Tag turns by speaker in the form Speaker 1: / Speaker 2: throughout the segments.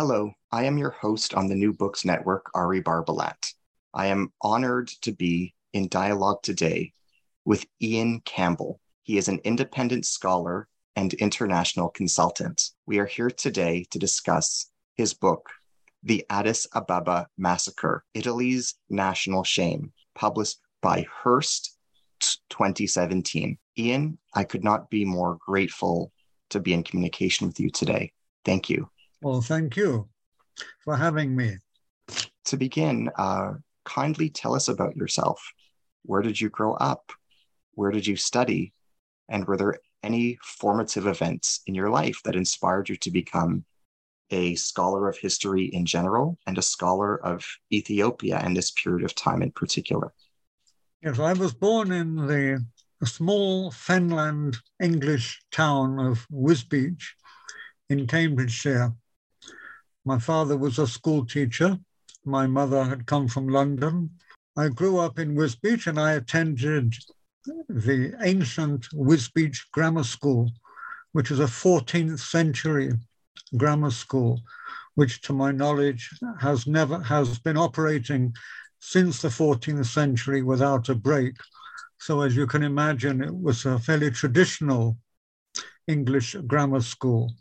Speaker 1: Hello, I am your host on the New Books Network, Ari Barbalat. I am honored to be in dialogue today with Ian Campbell. He is an independent scholar and international consultant. We are here today to discuss his book, The Addis Ababa Massacre Italy's National Shame, published by Hurst 2017. Ian, I could not be more grateful to be in communication with you today. Thank you.
Speaker 2: Well, thank you for having me.
Speaker 1: To begin, uh, kindly tell us about yourself. Where did you grow up? Where did you study? And were there any formative events in your life that inspired you to become a scholar of history in general and a scholar of Ethiopia and this period of time in particular?
Speaker 2: Yes, I was born in the small Fenland English town of Wisbech in Cambridgeshire. My father was a school teacher. My mother had come from London. I grew up in Wisbech and I attended the ancient Wisbech Grammar School, which is a 14th century grammar school, which to my knowledge has never has been operating since the 14th century without a break. So as you can imagine, it was a fairly traditional English grammar school.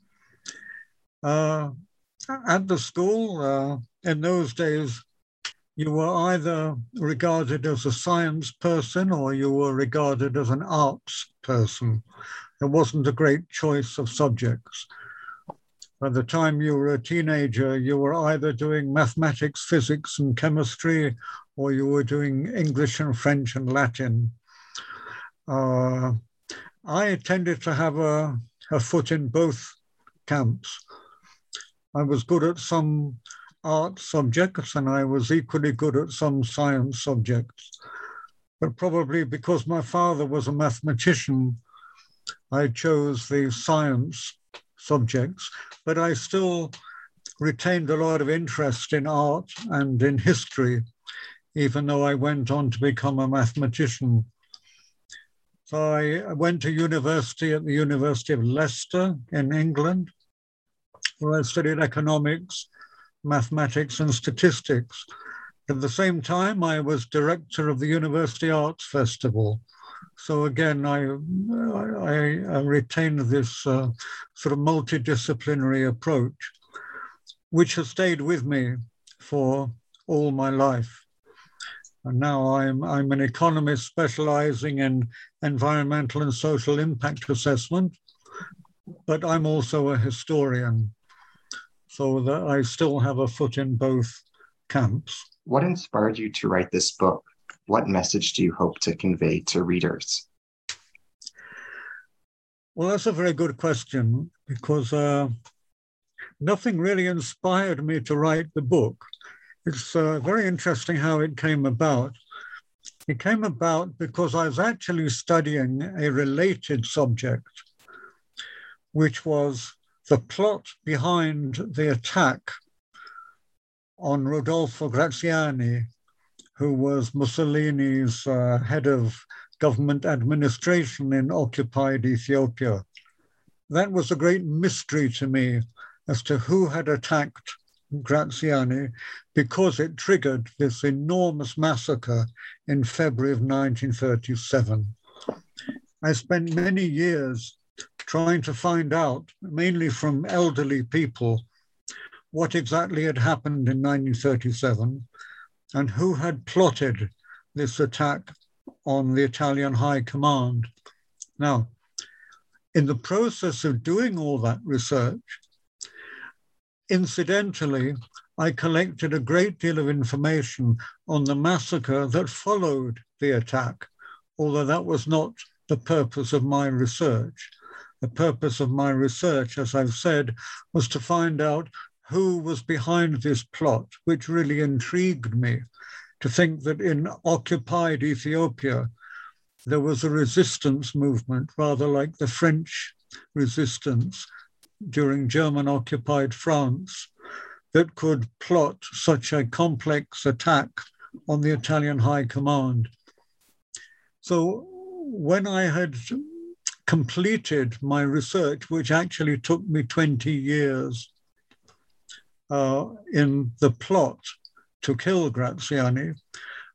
Speaker 2: Uh, at the school, uh, in those days, you were either regarded as a science person or you were regarded as an arts person. There wasn't a great choice of subjects. By the time you were a teenager, you were either doing mathematics, physics, and chemistry, or you were doing English and French and Latin. Uh, I tended to have a, a foot in both camps. I was good at some art subjects and I was equally good at some science subjects. But probably because my father was a mathematician, I chose the science subjects, but I still retained a lot of interest in art and in history, even though I went on to become a mathematician. So I went to university at the University of Leicester in England where I studied economics, mathematics, and statistics. At the same time, I was director of the University Arts Festival. So again, I, I, I retained this uh, sort of multidisciplinary approach, which has stayed with me for all my life. And now I'm, I'm an economist specializing in environmental and social impact assessment, but I'm also a historian so that I still have a foot in both camps.
Speaker 1: What inspired you to write this book? What message do you hope to convey to readers?
Speaker 2: Well, that's a very good question because uh, nothing really inspired me to write the book. It's uh, very interesting how it came about. It came about because I was actually studying a related subject, which was the plot behind the attack on Rodolfo Graziani, who was Mussolini's uh, head of government administration in occupied Ethiopia. That was a great mystery to me as to who had attacked Graziani because it triggered this enormous massacre in February of 1937. I spent many years trying to find out, mainly from elderly people, what exactly had happened in 1937, and who had plotted this attack on the Italian High Command. Now, in the process of doing all that research, incidentally, I collected a great deal of information on the massacre that followed the attack, although that was not the purpose of my research. The purpose of my research, as I've said, was to find out who was behind this plot, which really intrigued me to think that in occupied Ethiopia, there was a resistance movement, rather like the French resistance during German occupied France, that could plot such a complex attack on the Italian High Command. So when I had completed my research, which actually took me 20 years uh, in the plot to kill Graziani,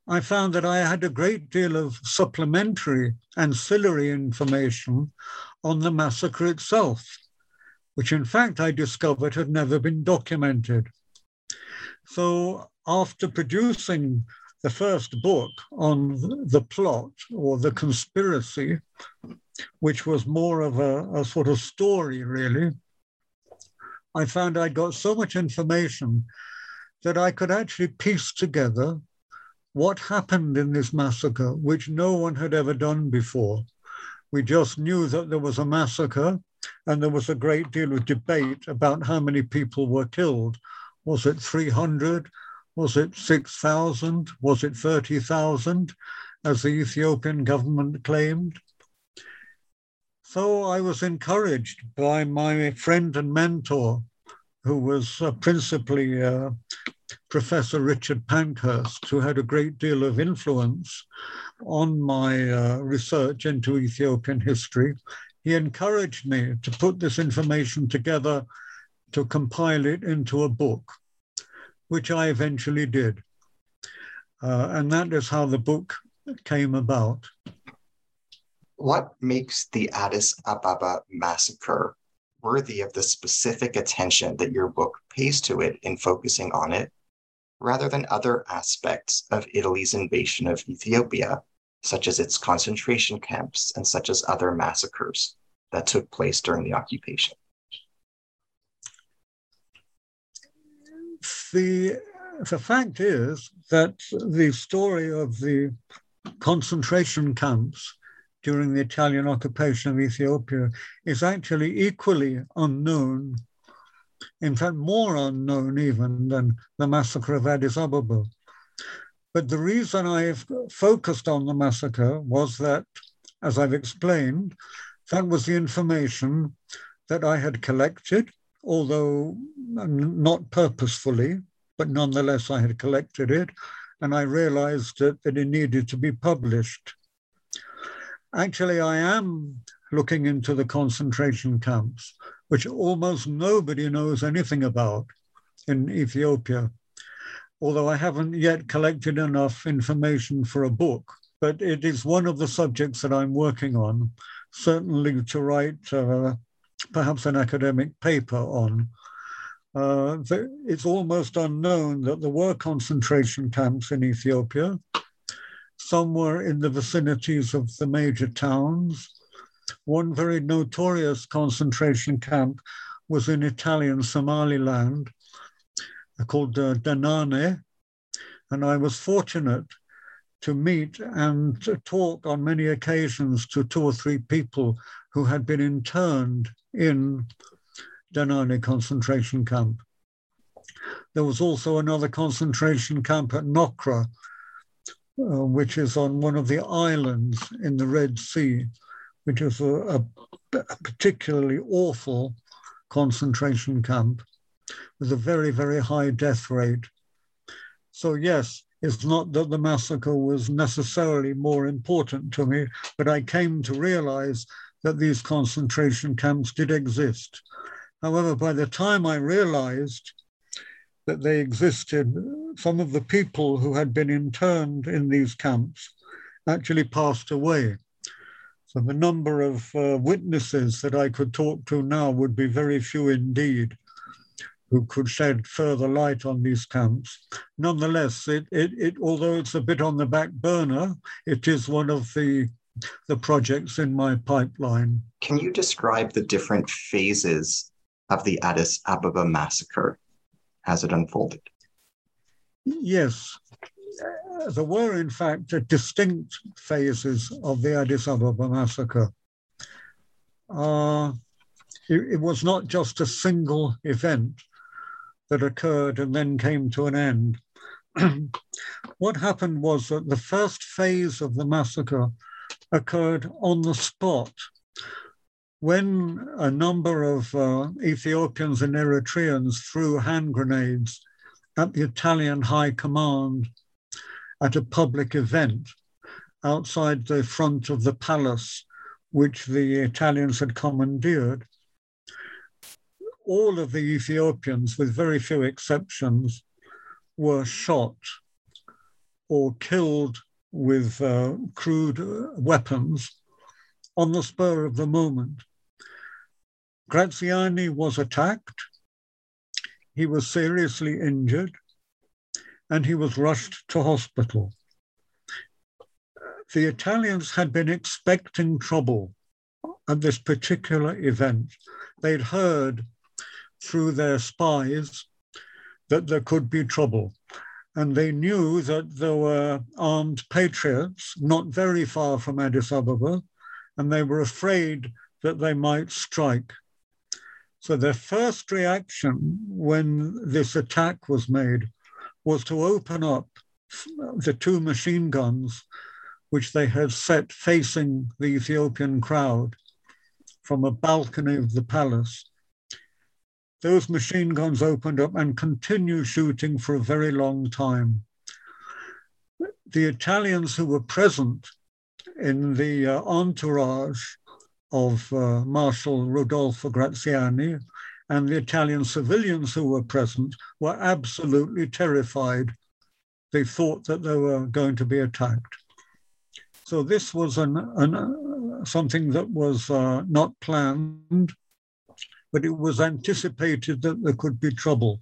Speaker 2: I found that I had a great deal of supplementary ancillary information on the massacre itself which in fact I discovered had never been documented. So after producing the first book on the plot or the conspiracy, which was more of a, a sort of story, really, I found I got so much information that I could actually piece together what happened in this massacre, which no one had ever done before. We just knew that there was a massacre and there was a great deal of debate about how many people were killed. Was it 300? Was it 6,000? Was it 30,000, as the Ethiopian government claimed? So I was encouraged by my friend and mentor, who was uh, principally uh, Professor Richard Pankhurst, who had a great deal of influence on my uh, research into Ethiopian history he encouraged me to put this information together to compile it into a book, which I eventually did. Uh, and that is how the book came about.
Speaker 1: What makes the Addis Ababa massacre worthy of the specific attention that your book pays to it in focusing on it, rather than other aspects of Italy's invasion of Ethiopia, such as its concentration camps and such as other massacres that took place during the occupation?
Speaker 2: The, the fact is that the story of the concentration camps during the Italian occupation of Ethiopia is actually equally unknown, in fact, more unknown even than the massacre of Addis Ababa. But the reason I've focused on the massacre was that, as I've explained, that was the information that I had collected, although not purposefully, but nonetheless I had collected it, and I realized that, that it needed to be published. Actually, I am looking into the concentration camps, which almost nobody knows anything about in Ethiopia although I haven't yet collected enough information for a book. But it is one of the subjects that I'm working on, certainly to write uh, perhaps an academic paper on. Uh, it's almost unknown that there were concentration camps in Ethiopia. Some were in the vicinities of the major towns. One very notorious concentration camp was in Italian Somaliland, called uh, Danane. And I was fortunate to meet and to talk on many occasions to two or three people who had been interned in Danane concentration camp. There was also another concentration camp at Nokra, uh, which is on one of the islands in the Red Sea, which is a, a, a particularly awful concentration camp with a very, very high death rate. So, yes, it's not that the massacre was necessarily more important to me, but I came to realize that these concentration camps did exist. However, by the time I realized that they existed, some of the people who had been interned in these camps actually passed away. So the number of uh, witnesses that I could talk to now would be very few indeed. Who could shed further light on these camps. Nonetheless, it, it, it, although it's a bit on the back burner, it is one of the, the projects in my pipeline.
Speaker 1: Can you describe the different phases of the Addis Ababa massacre as it unfolded?
Speaker 2: Yes. There were, in fact, distinct phases of the Addis Ababa massacre. Uh, it, it was not just a single event that occurred and then came to an end. what happened was that the first phase of the massacre occurred on the spot when a number of uh, Ethiopians and Eritreans threw hand grenades at the Italian High Command at a public event outside the front of the palace, which the Italians had commandeered all of the Ethiopians, with very few exceptions, were shot or killed with uh, crude uh, weapons on the spur of the moment. Graziani was attacked, he was seriously injured, and he was rushed to hospital. The Italians had been expecting trouble at this particular event. They'd heard through their spies that there could be trouble. And they knew that there were armed patriots not very far from Addis Ababa, and they were afraid that they might strike. So their first reaction when this attack was made was to open up the two machine guns which they had set facing the Ethiopian crowd from a balcony of the palace those machine guns opened up and continued shooting for a very long time. The Italians who were present in the uh, entourage of uh, Marshal Rodolfo Graziani and the Italian civilians who were present were absolutely terrified. They thought that they were going to be attacked. So this was an, an uh, something that was uh, not planned but it was anticipated that there could be trouble.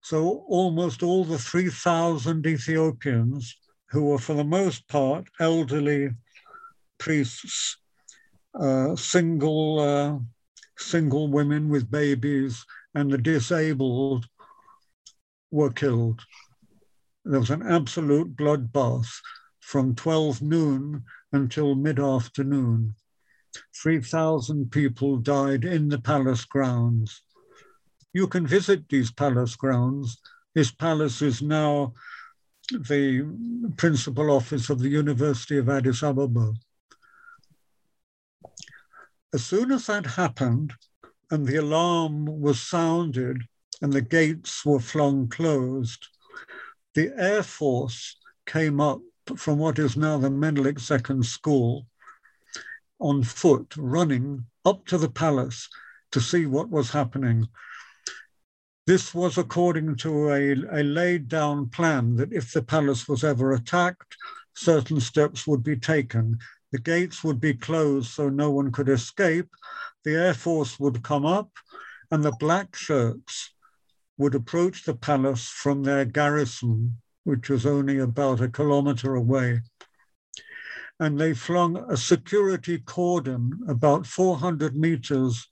Speaker 2: So almost all the 3,000 Ethiopians, who were for the most part elderly priests, uh, single, uh, single women with babies, and the disabled were killed. There was an absolute bloodbath from 12 noon until mid afternoon. 3,000 people died in the palace grounds. You can visit these palace grounds. This palace is now the principal office of the University of Addis Ababa. As soon as that happened and the alarm was sounded and the gates were flung closed, the Air Force came up from what is now the Menelik Second School on foot, running up to the palace to see what was happening. This was according to a, a laid down plan that if the palace was ever attacked, certain steps would be taken. The gates would be closed so no one could escape. The Air Force would come up, and the black shirts would approach the palace from their garrison, which was only about a kilometer away and they flung a security cordon about 400 meters,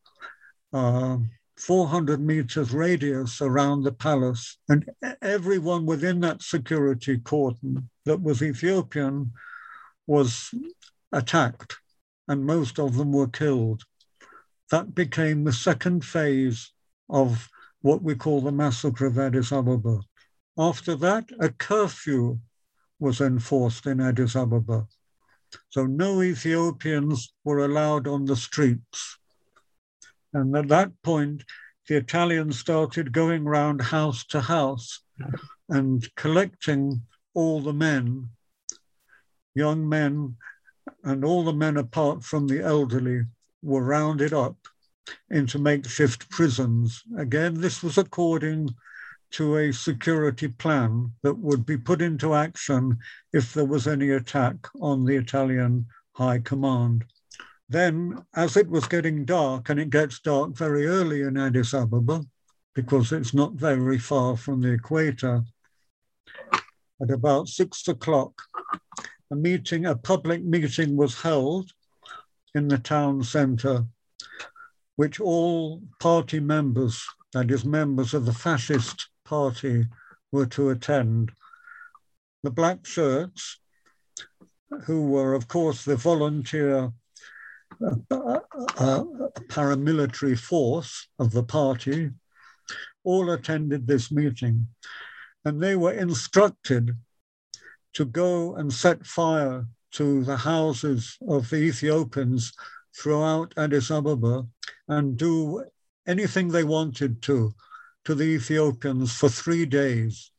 Speaker 2: uh, 400 meters radius around the palace. And everyone within that security cordon that was Ethiopian was attacked, and most of them were killed. That became the second phase of what we call the massacre of Addis Ababa. After that, a curfew was enforced in Addis Ababa. So no Ethiopians were allowed on the streets. And at that point, the Italians started going round house to house and collecting all the men, young men, and all the men apart from the elderly were rounded up into makeshift prisons. Again, this was according to a security plan that would be put into action if there was any attack on the Italian High Command. Then, as it was getting dark, and it gets dark very early in Addis Ababa, because it's not very far from the equator, at about six o'clock, a meeting, a public meeting was held in the town centre, which all party members, that is, members of the fascist party, were to attend. The black shirts, who were, of course, the volunteer uh, uh, uh, paramilitary force of the party, all attended this meeting. And they were instructed to go and set fire to the houses of the Ethiopians throughout Addis Ababa and do anything they wanted to to the Ethiopians for three days,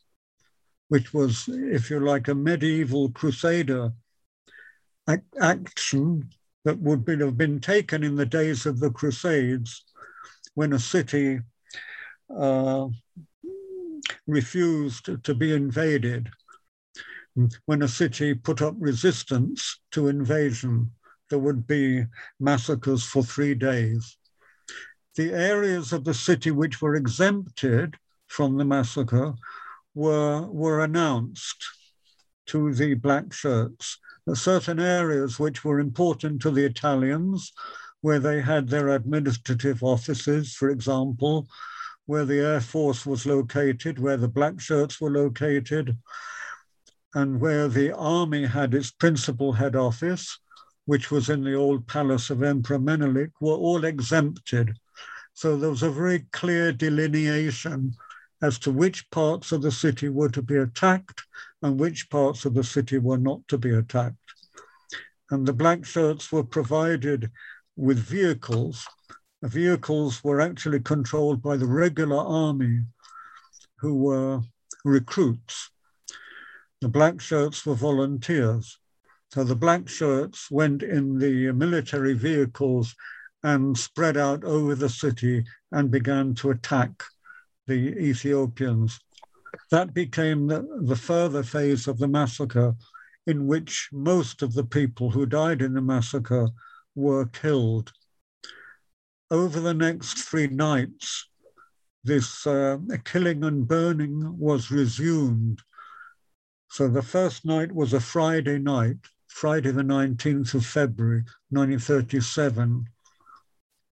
Speaker 2: which was, if you like, a medieval crusader action that would have been taken in the days of the Crusades when a city uh, refused to be invaded. When a city put up resistance to invasion, there would be massacres for three days. The areas of the city which were exempted from the massacre were, were announced to the black shirts. certain areas which were important to the Italians, where they had their administrative offices, for example, where the Air Force was located, where the black shirts were located, and where the army had its principal head office, which was in the old palace of Emperor Menelik, were all exempted. So there was a very clear delineation as to which parts of the city were to be attacked and which parts of the city were not to be attacked. And the black shirts were provided with vehicles the vehicles were actually controlled by the regular army, who were recruits. The black shirts were volunteers. So the black shirts went in the military vehicles and spread out over the city and began to attack the Ethiopians. That became the, the further phase of the massacre, in which most of the people who died in the massacre were killed over the next three nights, this uh, killing and burning was resumed. So the first night was a Friday night, Friday the 19th of February, 1937.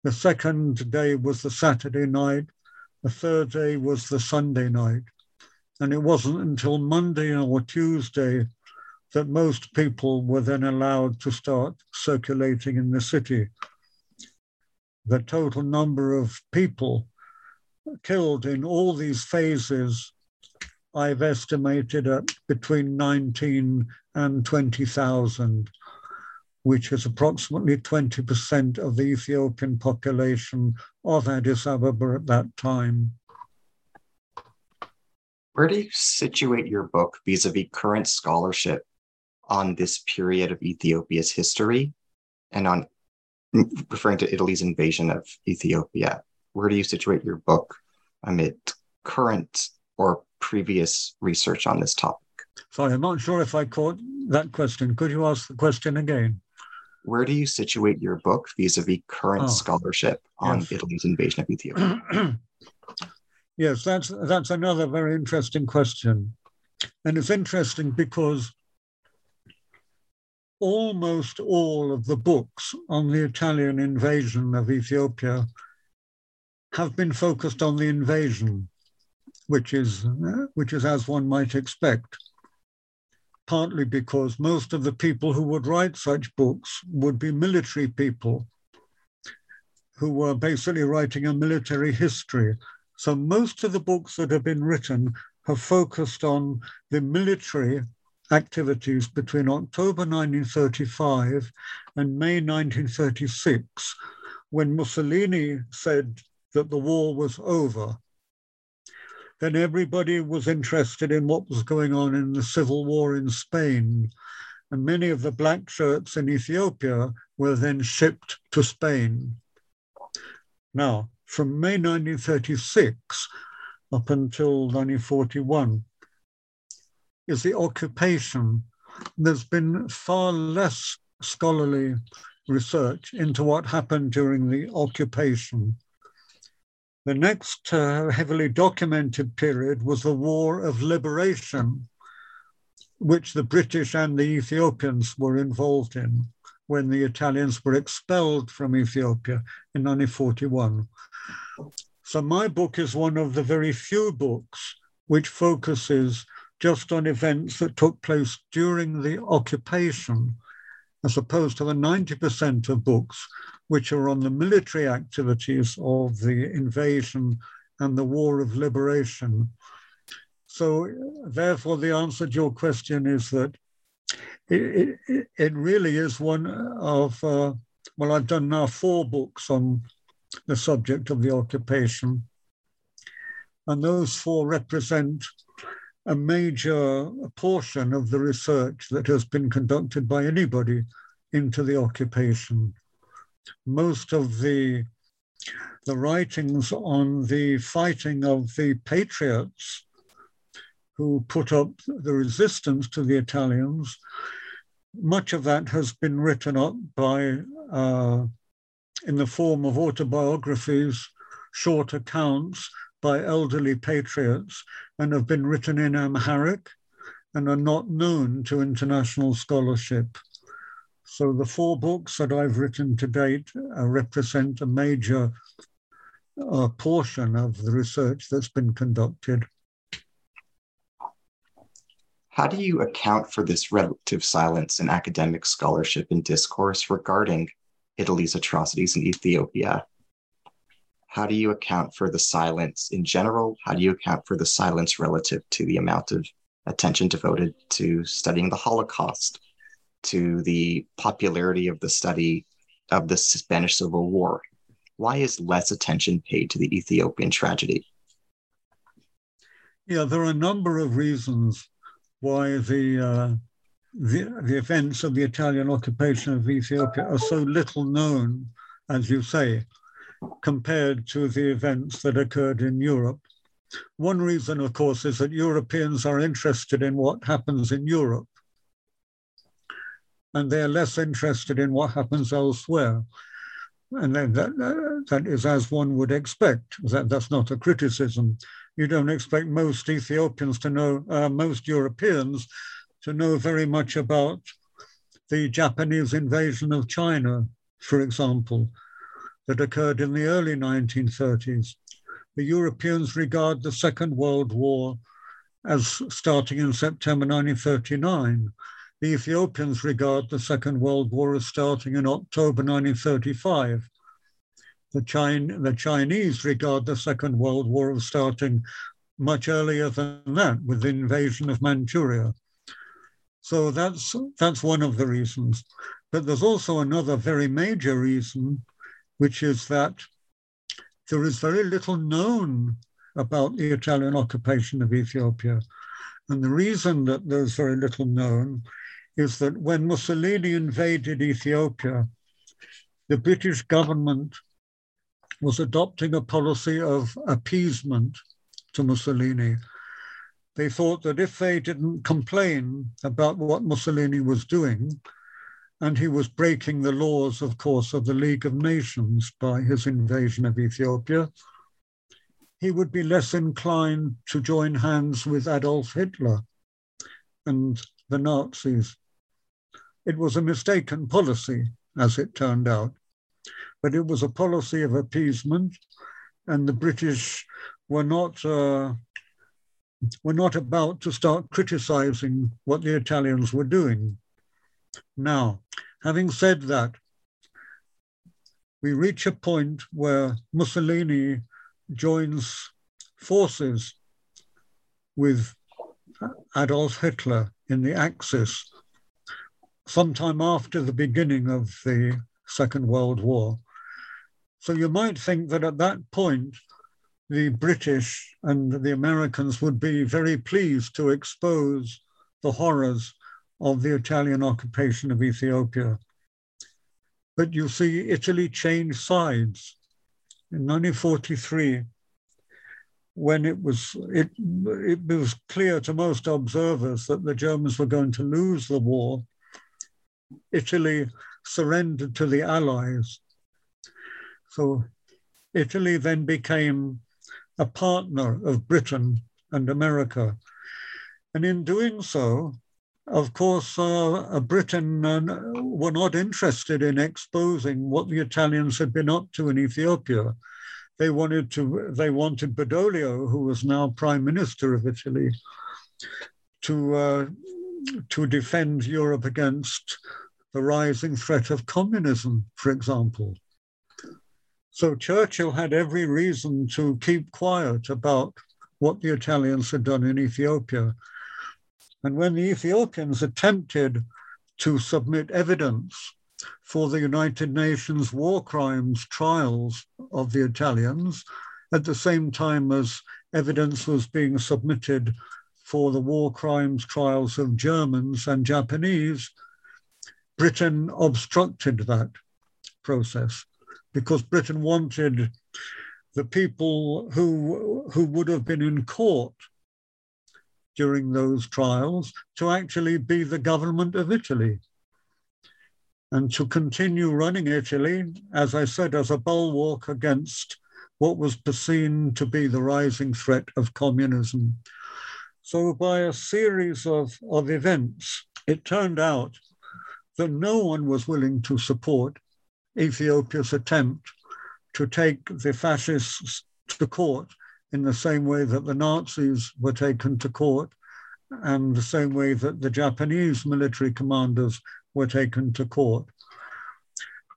Speaker 2: The second day was the Saturday night. The third day was the Sunday night. And it wasn't until Monday or Tuesday that most people were then allowed to start circulating in the city the total number of people killed in all these phases, I've estimated at between 19 and 20,000, which is approximately 20% of the Ethiopian population of Addis Ababa at that time.
Speaker 1: Where do you situate your book vis a vis current scholarship on this period of Ethiopia's history and on referring to Italy's invasion of Ethiopia. Where do you situate your book amid current or previous research on this topic?
Speaker 2: Sorry, I'm not sure if I caught that question. Could you ask the question again?
Speaker 1: Where do you situate your book vis-a-vis current oh, scholarship on yes. Italy's invasion of Ethiopia?
Speaker 2: yes, that's that's another very interesting question, and it's interesting because almost all of the books on the Italian invasion of Ethiopia have been focused on the invasion, which is, uh, which is as one might expect, partly because most of the people who would write such books would be military people who were basically writing a military history. So most of the books that have been written have focused on the military activities between October 1935 and May 1936, when Mussolini said that the war was over. Then everybody was interested in what was going on in the civil war in Spain. And many of the black shirts in Ethiopia were then shipped to Spain. Now, from May 1936 up until 1941, is the occupation. There's been far less scholarly research into what happened during the occupation. The next uh, heavily documented period was the War of Liberation, which the British and the Ethiopians were involved in when the Italians were expelled from Ethiopia in 1941. So my book is one of the very few books which focuses just on events that took place during the occupation, as opposed to the 90% of books which are on the military activities of the invasion and the war of liberation. So, therefore, the answer to your question is that it, it, it really is one of, uh, well, I've done now four books on the subject of the occupation. And those four represent a major portion of the research that has been conducted by anybody into the occupation. Most of the, the writings on the fighting of the patriots who put up the resistance to the Italians, much of that has been written up by, uh, in the form of autobiographies, short accounts by elderly patriots and have been written in Amharic and are not known to international scholarship. So the four books that I've written to date uh, represent a major uh, portion of the research that's been conducted.
Speaker 1: How do you account for this relative silence in academic scholarship and discourse regarding Italy's atrocities in Ethiopia how do you account for the silence in general? How do you account for the silence relative to the amount of attention devoted to studying the Holocaust, to the popularity of the study of the Spanish Civil War? Why is less attention paid to the Ethiopian tragedy?
Speaker 2: Yeah, there are a number of reasons why the, uh, the, the events of the Italian occupation of Ethiopia are so little known, as you say compared to the events that occurred in Europe. One reason, of course, is that Europeans are interested in what happens in Europe, and they're less interested in what happens elsewhere. And then that, that is as one would expect. That, that's not a criticism. You don't expect most Ethiopians to know, uh, most Europeans to know very much about the Japanese invasion of China, for example, that occurred in the early 1930s. The Europeans regard the Second World War as starting in September 1939. The Ethiopians regard the Second World War as starting in October 1935. The, Chine, the Chinese regard the Second World War as starting much earlier than that with the invasion of Manchuria. So that's, that's one of the reasons. But there's also another very major reason, which is that there is very little known about the Italian occupation of Ethiopia. And the reason that there's very little known is that when Mussolini invaded Ethiopia, the British government was adopting a policy of appeasement to Mussolini. They thought that if they didn't complain about what Mussolini was doing, and he was breaking the laws, of course, of the League of Nations by his invasion of Ethiopia. He would be less inclined to join hands with Adolf Hitler and the Nazis. It was a mistaken policy, as it turned out, but it was a policy of appeasement, and the British were not. Uh, were not about to start criticizing what the Italians were doing. Now, having said that, we reach a point where Mussolini joins forces with Adolf Hitler in the Axis sometime after the beginning of the Second World War. So you might think that at that point, the British and the Americans would be very pleased to expose the horrors of the Italian occupation of Ethiopia. But you see, Italy changed sides. In 1943, when it was, it, it was clear to most observers that the Germans were going to lose the war, Italy surrendered to the Allies. So Italy then became a partner of Britain and America. And in doing so, of course, uh, Britain uh, were not interested in exposing what the Italians had been up to in Ethiopia. They wanted to. They wanted Badoglio, who was now Prime Minister of Italy, to uh, to defend Europe against the rising threat of communism, for example. So Churchill had every reason to keep quiet about what the Italians had done in Ethiopia. And when the Ethiopians attempted to submit evidence for the United Nations war crimes trials of the Italians, at the same time as evidence was being submitted for the war crimes trials of Germans and Japanese, Britain obstructed that process because Britain wanted the people who, who would have been in court during those trials to actually be the government of Italy and to continue running Italy, as I said, as a bulwark against what was perceived to be the rising threat of communism. So, by a series of, of events, it turned out that no one was willing to support Ethiopia's attempt to take the fascists to court in the same way that the Nazis were taken to court and the same way that the Japanese military commanders were taken to court.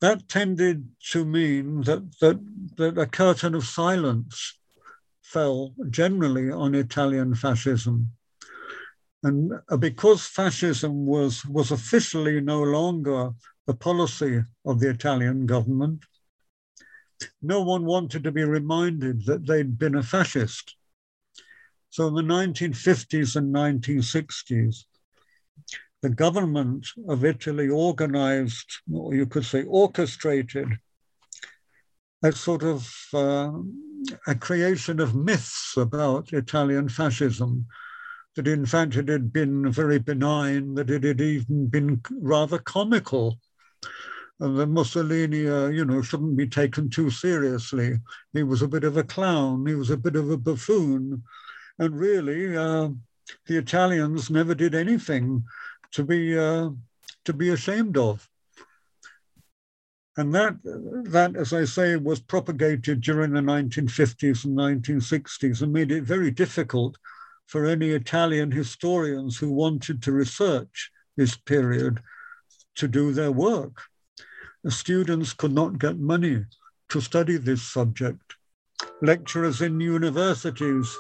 Speaker 2: That tended to mean that, that, that a curtain of silence fell generally on Italian fascism. And because fascism was, was officially no longer the policy of the Italian government, no one wanted to be reminded that they'd been a fascist. So in the 1950s and 1960s, the government of Italy organized, or you could say orchestrated, a sort of uh, a creation of myths about Italian fascism, that in fact it had been very benign, that it had even been rather comical that Mussolini, uh, you know, shouldn't be taken too seriously. He was a bit of a clown. He was a bit of a buffoon, and really, uh, the Italians never did anything to be uh, to be ashamed of. And that, that, as I say, was propagated during the 1950s and 1960s and made it very difficult for any Italian historians who wanted to research this period to do their work. The students could not get money to study this subject. Lecturers in universities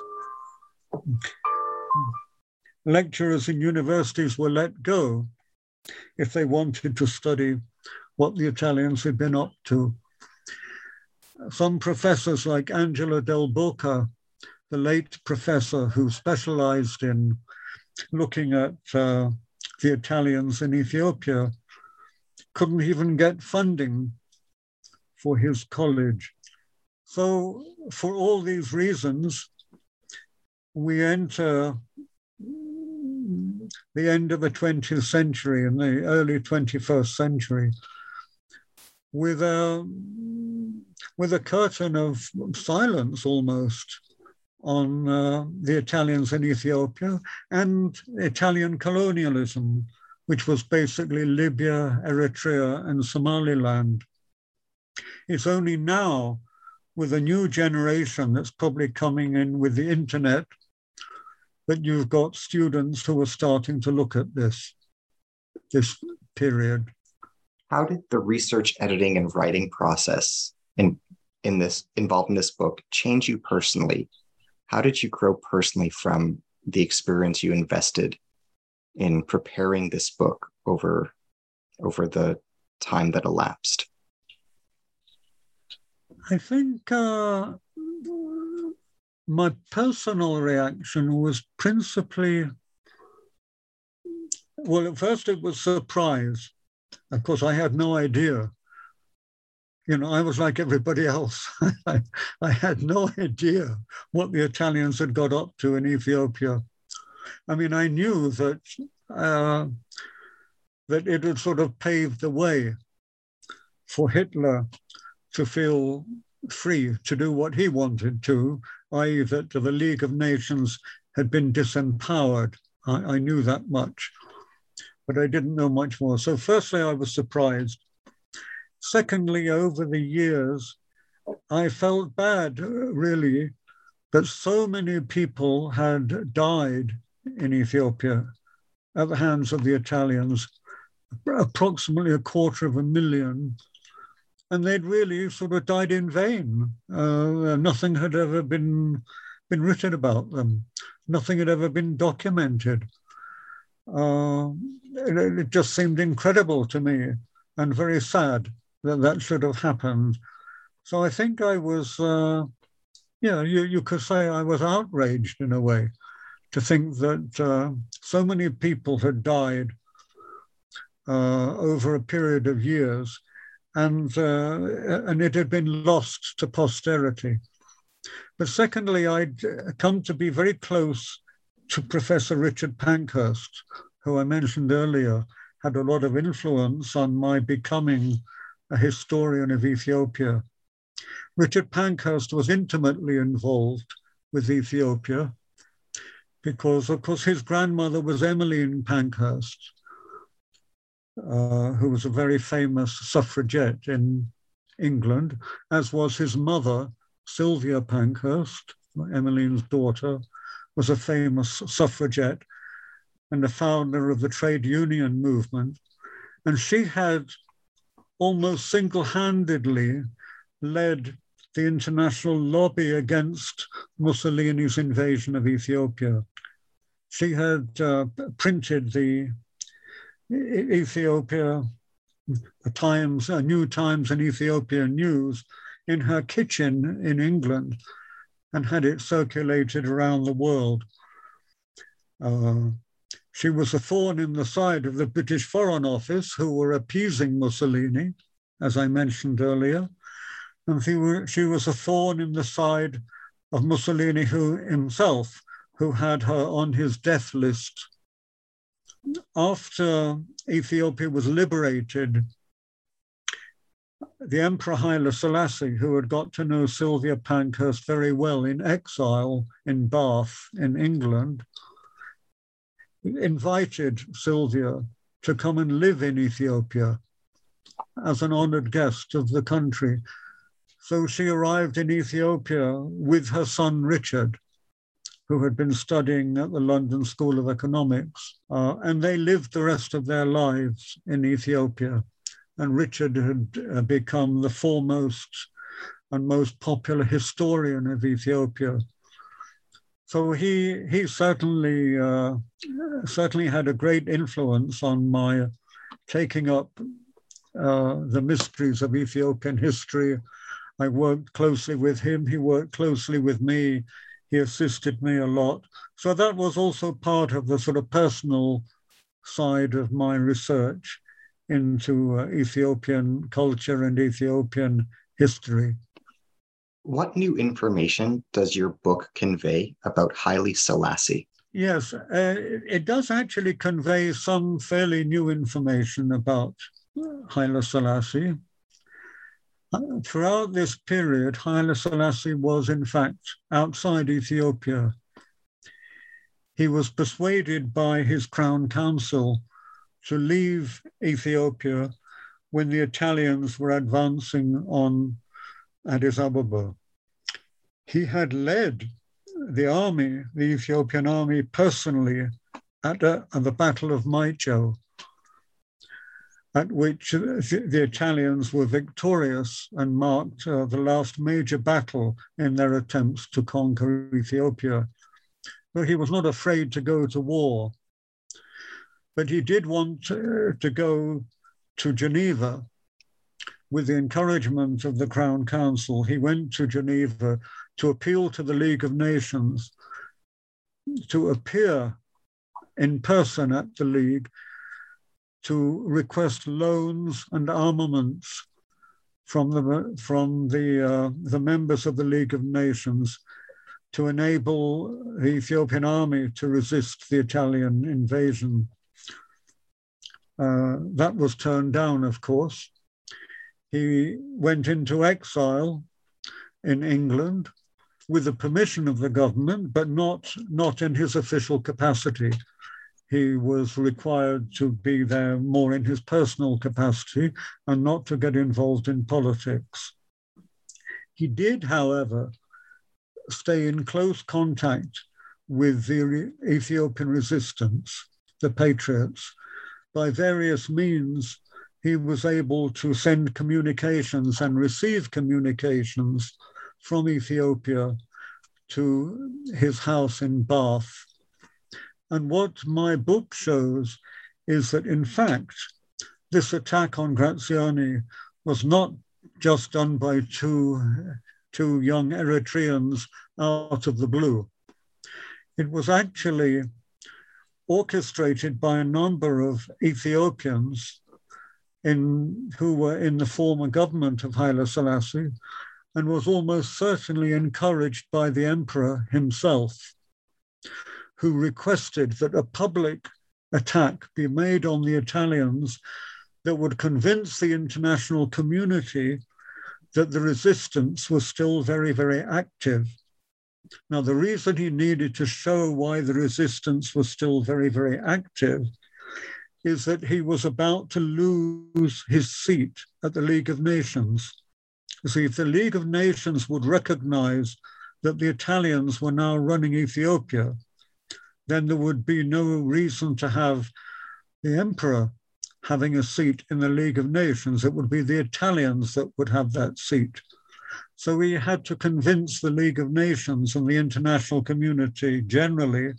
Speaker 2: lecturers in universities were let go if they wanted to study what the Italians had been up to. Some professors like Angelo Del Boca, the late professor who specialized in looking at uh, the Italians in Ethiopia, couldn't even get funding for his college. So, for all these reasons, we enter the end of the 20th century and the early 21st century with a, with a curtain of silence almost on uh, the Italians in Ethiopia and Italian colonialism which was basically Libya, Eritrea, and Somaliland. It's only now, with a new generation that's probably coming in with the internet, that you've got students who are starting to look at this, this period.
Speaker 1: How did the research, editing, and writing process in, in this involved in this book change you personally? How did you grow personally from the experience you invested in preparing this book over over the time that elapsed?
Speaker 2: I think uh, my personal reaction was principally well, at first it was surprise. Of course, I had no idea. You know, I was like everybody else. I, I had no idea what the Italians had got up to in Ethiopia. I mean, I knew that uh, that it had sort of paved the way for Hitler to feel free to do what he wanted to, i.e., that the League of Nations had been disempowered. I, I knew that much, but I didn't know much more. So, firstly, I was surprised. Secondly, over the years, I felt bad, really, that so many people had died in Ethiopia at the hands of the Italians, approximately a quarter of a million. And they'd really sort of died in vain. Uh, nothing had ever been, been written about them. Nothing had ever been documented. Uh, it, it just seemed incredible to me and very sad that that should have happened. So I think I was, uh, yeah, you, you could say I was outraged in a way to think that uh, so many people had died uh, over a period of years and, uh, and it had been lost to posterity. But secondly, I'd come to be very close to Professor Richard Pankhurst, who I mentioned earlier, had a lot of influence on my becoming a historian of Ethiopia. Richard Pankhurst was intimately involved with Ethiopia because, of course, his grandmother was Emmeline Pankhurst, uh, who was a very famous suffragette in England, as was his mother, Sylvia Pankhurst, Emmeline's daughter, was a famous suffragette and the founder of the trade union movement. And she had almost single handedly led the international lobby against Mussolini's invasion of Ethiopia. She had uh, printed the Ethiopia, Times, uh, New Times and Ethiopia News in her kitchen in England and had it circulated around the world. Uh, she was a thorn in the side of the British Foreign Office, who were appeasing Mussolini, as I mentioned earlier. And she, she was a thorn in the side of Mussolini who himself, who had her on his death list. After Ethiopia was liberated, the Emperor Haile Selassie, who had got to know Sylvia Pankhurst very well in exile in Bath in England, invited Sylvia to come and live in Ethiopia as an honored guest of the country. So she arrived in Ethiopia with her son Richard, who had been studying at the London School of Economics, uh, and they lived the rest of their lives in Ethiopia. And Richard had uh, become the foremost and most popular historian of Ethiopia so he he certainly uh, certainly had a great influence on my taking up uh, the mysteries of Ethiopian history. I worked closely with him. He worked closely with me. He assisted me a lot. So that was also part of the sort of personal side of my research into uh, Ethiopian culture and Ethiopian history.
Speaker 1: What new information does your book convey about Haile Selassie?
Speaker 2: Yes, uh, it does actually convey some fairly new information about Haile Selassie. Uh, throughout this period, Haile Selassie was in fact outside Ethiopia. He was persuaded by his crown council to leave Ethiopia when the Italians were advancing on Addis Ababa. He had led the army, the Ethiopian army, personally at, at the Battle of Maychew, at which the Italians were victorious and marked uh, the last major battle in their attempts to conquer Ethiopia. But he was not afraid to go to war. But he did want to, to go to Geneva with the encouragement of the Crown Council, he went to Geneva to appeal to the League of Nations to appear in person at the League to request loans and armaments from the, from the, uh, the members of the League of Nations to enable the Ethiopian army to resist the Italian invasion. Uh, that was turned down, of course. he went into exile in England with the permission of the government, but not, not in his official capacity. He was required to be there more in his personal capacity and not to get involved in politics. He did, however, stay in close contact with the Ethiopian resistance, the patriots. By various means, he was able to send communications and receive communications from Ethiopia to his house in Bath. And what my book shows is that, in fact, this attack on Graziani was not just done by two, two young Eritreans out of the blue. It was actually orchestrated by a number of Ethiopians in, who were in the former government of Haile Selassie and was almost certainly encouraged by the emperor himself, who requested that a public attack be made on the Italians that would convince the international community that the resistance was still very, very active. Now, the reason he needed to show why the resistance was still very, very active is that he was about to lose his seat at the League of Nations. See, if the League of Nations would recognize that the Italians were now running Ethiopia, then there would be no reason to have the emperor having a seat in the League of Nations. It would be the Italians that would have that seat. So we had to convince the League of Nations and the international community generally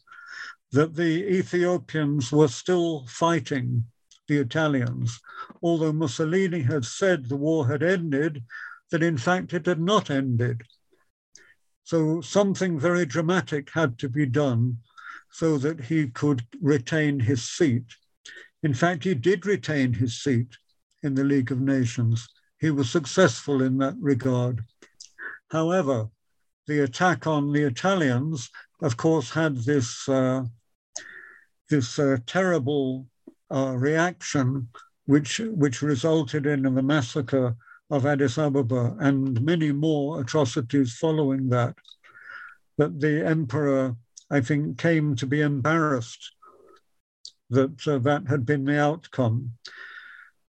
Speaker 2: that the Ethiopians were still fighting the Italians, although Mussolini had said the war had ended that in fact it had not ended. So something very dramatic had to be done so that he could retain his seat. In fact, he did retain his seat in the League of Nations. He was successful in that regard. However, the attack on the Italians, of course, had this, uh, this uh, terrible uh, reaction, which, which resulted in the massacre of Addis Ababa and many more atrocities following that. That the emperor, I think, came to be embarrassed that uh, that had been the outcome,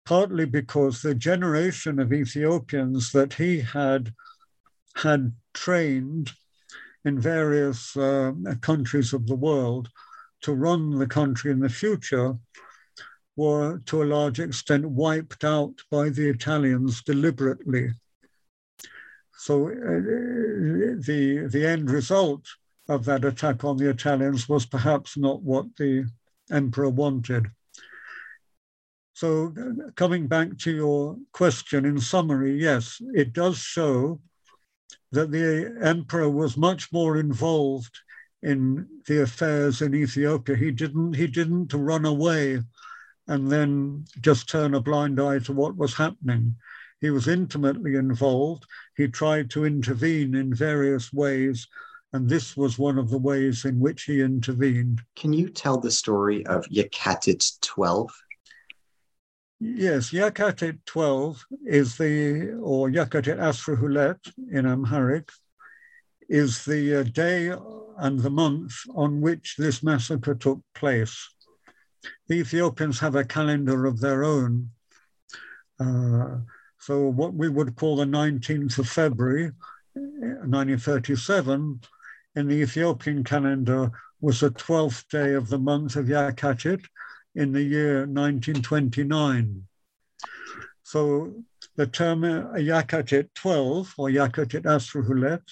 Speaker 2: partly because the generation of Ethiopians that he had had trained in various uh, countries of the world to run the country in the future were to a large extent wiped out by the Italians deliberately. So uh, the, the end result of that attack on the Italians was perhaps not what the emperor wanted. So coming back to your question, in summary, yes, it does show that the emperor was much more involved in the affairs in Ethiopia. He didn't, he didn't run away and then just turn a blind eye to what was happening. He was intimately involved. He tried to intervene in various ways, and this was one of the ways in which he intervened.
Speaker 1: Can you tell the story of Yekatit 12?
Speaker 2: Yes, Yakatit 12 is the, or Yakatit Asrahulet in Amharic, is the uh, day and the month on which this massacre took place the Ethiopians have a calendar of their own. Uh, so what we would call the 19th of February, 1937, in the Ethiopian calendar was the 12th day of the month of Yakatit in the year 1929. So the term uh, Yakatit 12 or Yakatit Asrahulet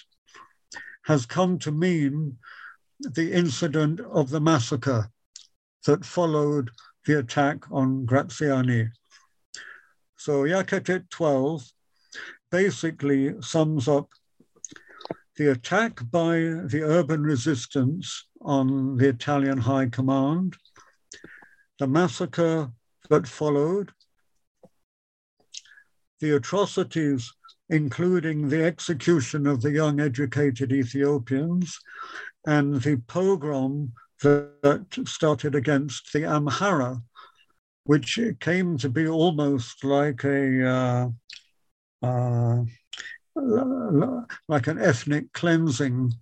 Speaker 2: has come to mean the incident of the massacre that followed the attack on Graziani. So Yakatit 12 basically sums up the attack by the urban resistance on the Italian High Command, the massacre that followed, the atrocities, including the execution of the young educated Ethiopians, and the pogrom that started against the Amhara, which came to be almost like a, uh, uh, like an ethnic cleansing,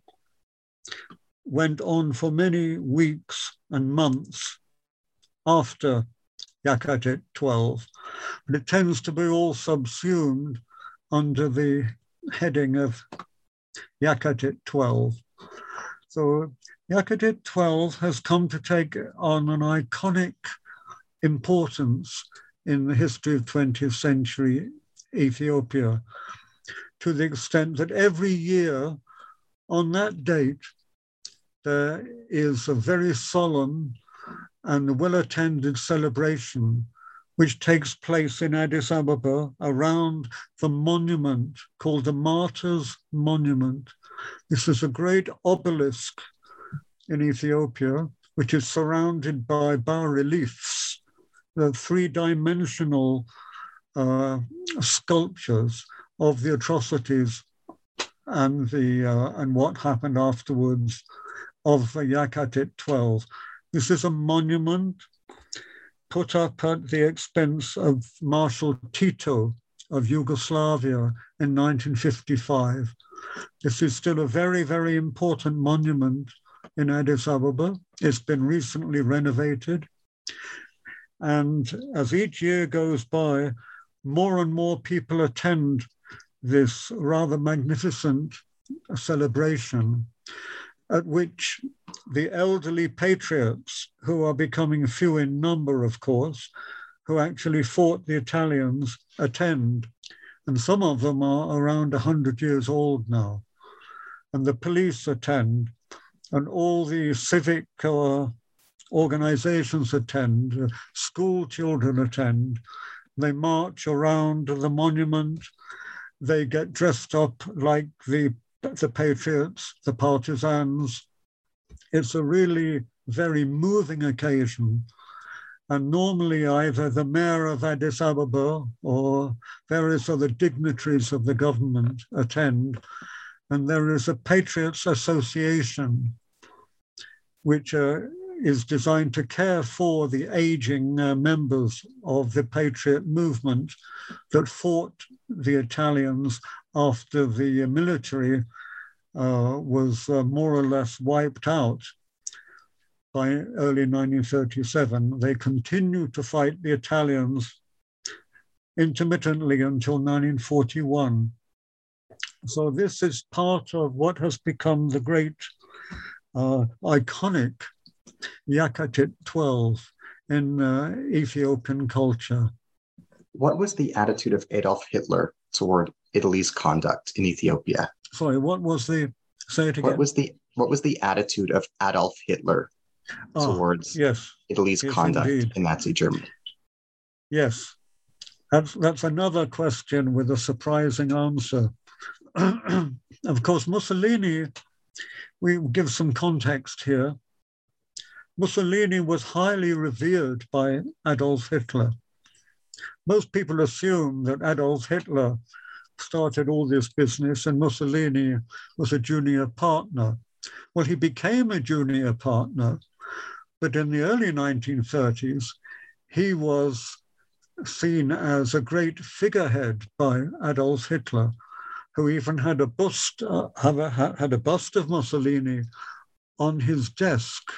Speaker 2: went on for many weeks and months after Yakatit 12, but it tends to be all subsumed under the heading of Yakatit 12. So Yakatit 12 has come to take on an iconic importance in the history of 20th century Ethiopia to the extent that every year on that date, there is a very solemn and well attended celebration which takes place in Addis Ababa around the monument called the Martyrs Monument. This is a great obelisk in Ethiopia, which is surrounded by bas reliefs, the three dimensional uh, sculptures of the atrocities and the uh, and what happened afterwards of the Yakatit 12. This is a monument put up at the expense of Marshal Tito of Yugoslavia in 1955. This is still a very, very important monument in Addis Ababa. It's been recently renovated. And as each year goes by, more and more people attend this rather magnificent celebration at which the elderly patriots, who are becoming few in number, of course, who actually fought the Italians, attend. And some of them are around 100 years old now. And the police attend, and all the civic uh, organizations attend, uh, school children attend. They march around the monument. They get dressed up like the, the patriots, the partisans. It's a really very moving occasion. And normally, either the mayor of Addis Ababa or various other dignitaries of the government attend. And there is a Patriots Association, which uh, is designed to care for the aging uh, members of the patriot movement that fought the Italians after the military uh, was uh, more or less wiped out by early 1937. They continued to fight the Italians intermittently until 1941. So this is part of what has become the great uh, iconic Yakatit 12 in uh, Ethiopian culture.
Speaker 1: What was the attitude of Adolf Hitler toward Italy's conduct in Ethiopia?
Speaker 2: Sorry, what was the say it again?
Speaker 1: What was the what was the attitude of Adolf Hitler oh, towards
Speaker 2: yes,
Speaker 1: Italy's
Speaker 2: yes,
Speaker 1: conduct
Speaker 2: indeed.
Speaker 1: in Nazi Germany?
Speaker 2: Yes, that's that's another question with a surprising answer. of course, Mussolini. We give some context here. Mussolini was highly revered by Adolf Hitler. Most people assume that Adolf Hitler started all this business and Mussolini was a junior partner. Well, he became a junior partner, but in the early 1930s, he was seen as a great figurehead by Adolf Hitler, who even had a bust, uh, had a bust of Mussolini on his desk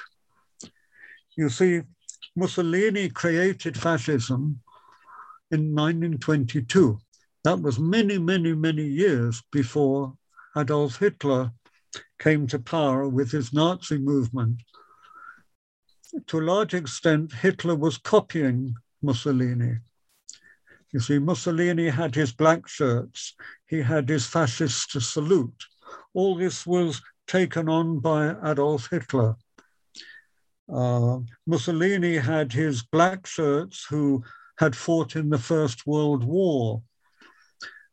Speaker 2: you see, Mussolini created fascism in 1922. That was many, many, many years before Adolf Hitler came to power with his Nazi movement. To a large extent, Hitler was copying Mussolini. You see, Mussolini had his black shirts, he had his fascist salute. All this was taken on by Adolf Hitler. Uh, Mussolini had his black shirts who had fought in the First World War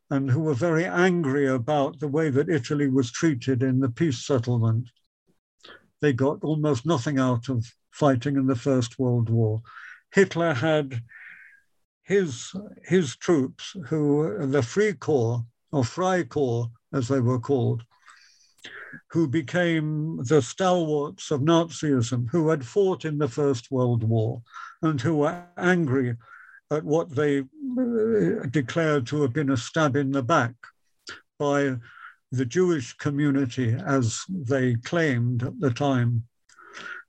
Speaker 2: and who were very angry about the way that Italy was treated in the peace settlement. They got almost nothing out of fighting in the First World War. Hitler had his, his troops, who the Free Corps, or Freikorps as they were called, who became the stalwarts of Nazism, who had fought in the First World War and who were angry at what they uh, declared to have been a stab in the back by the Jewish community, as they claimed at the time.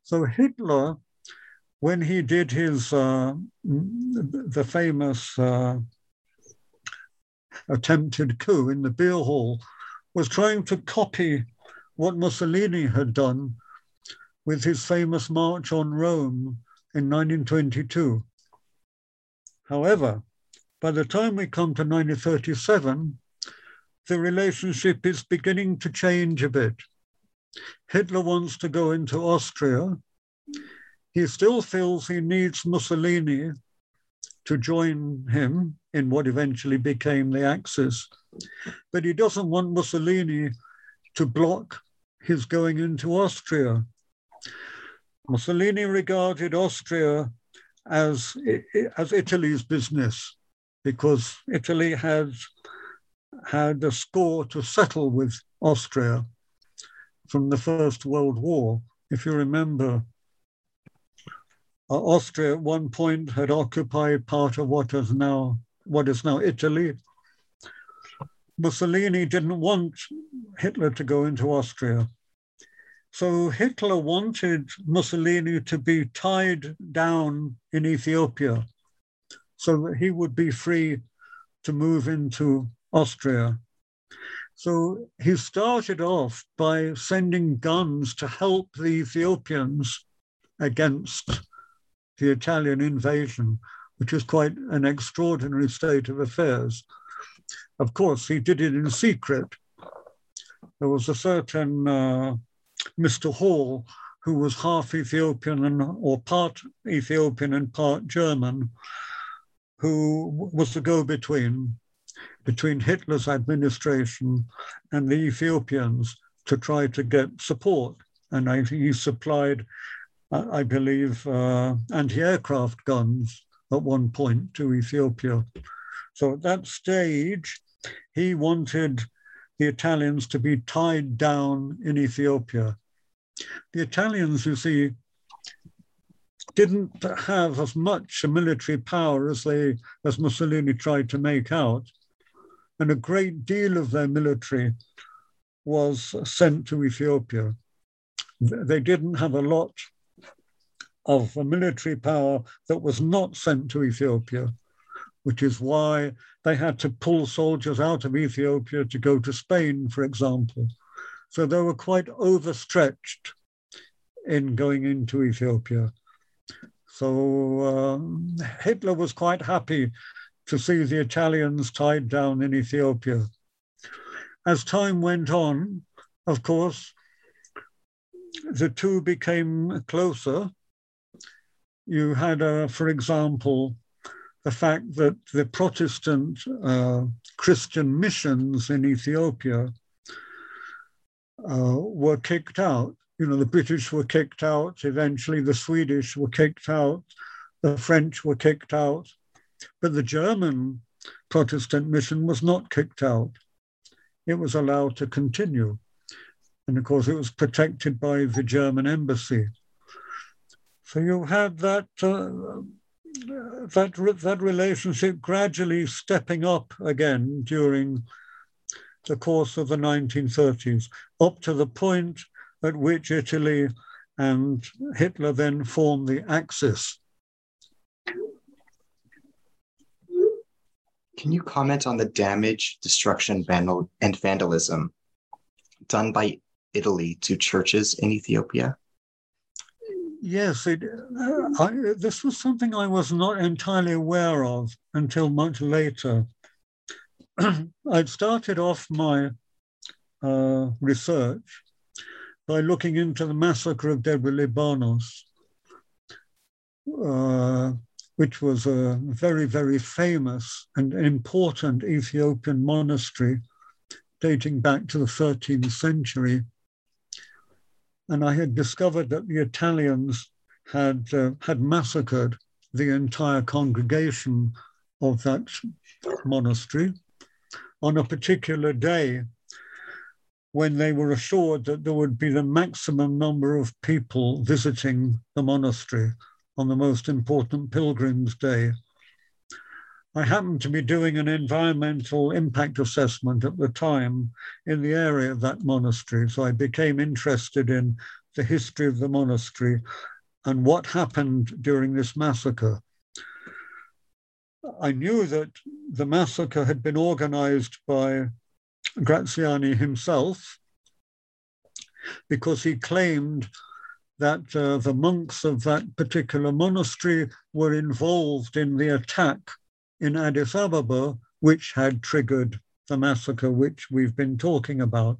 Speaker 2: So Hitler, when he did his uh, the famous uh, attempted coup in the beer hall, was trying to copy what Mussolini had done with his famous march on Rome in 1922. However, by the time we come to 1937, the relationship is beginning to change a bit. Hitler wants to go into Austria. He still feels he needs Mussolini to join him in what eventually became the Axis. But he doesn't want Mussolini to block his going into Austria. Mussolini regarded Austria as, as Italy's business because Italy had had a score to settle with Austria from the First World War. If you remember, uh, Austria at one point had occupied part of what is now what is now Italy. Mussolini didn't want Hitler to go into Austria. So Hitler wanted Mussolini to be tied down in Ethiopia so that he would be free to move into Austria. So he started off by sending guns to help the Ethiopians against the Italian invasion, which is quite an extraordinary state of affairs. Of course, he did it in secret. There was a certain uh, Mr. Hall, who was half Ethiopian and, or part Ethiopian and part German, who was the go between between Hitler's administration and the Ethiopians to try to get support. And I, he supplied, I believe, uh, anti aircraft guns at one point to Ethiopia. So at that stage, he wanted the Italians to be tied down in Ethiopia. The Italians, you see, didn't have as much military power as they as Mussolini tried to make out, and a great deal of their military was sent to Ethiopia. They didn't have a lot of military power that was not sent to Ethiopia which is why they had to pull soldiers out of Ethiopia to go to Spain, for example. So they were quite overstretched in going into Ethiopia. So um, Hitler was quite happy to see the Italians tied down in Ethiopia. As time went on, of course, the two became closer. You had, for example, the fact that the Protestant uh, Christian missions in Ethiopia uh, were kicked out. You know, the British were kicked out, eventually the Swedish were kicked out, the French were kicked out, but the German Protestant mission was not kicked out. It was allowed to continue. And of course, it was protected by the German embassy. So you had that uh, that, that relationship gradually stepping up again during the course of the 1930s, up to the point at which Italy and Hitler then formed the Axis.
Speaker 1: Can you comment on the damage, destruction, vandal- and vandalism done by Italy to churches in Ethiopia?
Speaker 2: Yes, it, uh, I, this was something I was not entirely aware of until much later. I'd started off my uh, research by looking into the massacre of Debre Libanos, uh, which was a very, very famous and important Ethiopian monastery dating back to the 13th century and I had discovered that the Italians had uh, had massacred the entire congregation of that monastery on a particular day when they were assured that there would be the maximum number of people visiting the monastery on the most important pilgrim's day. I happened to be doing an environmental impact assessment at the time in the area of that monastery. So I became interested in the history of the monastery and what happened during this massacre. I knew that the massacre had been organized by Graziani himself because he claimed that uh, the monks of that particular monastery were involved in the attack in Addis Ababa, which had triggered the massacre which we've been talking about.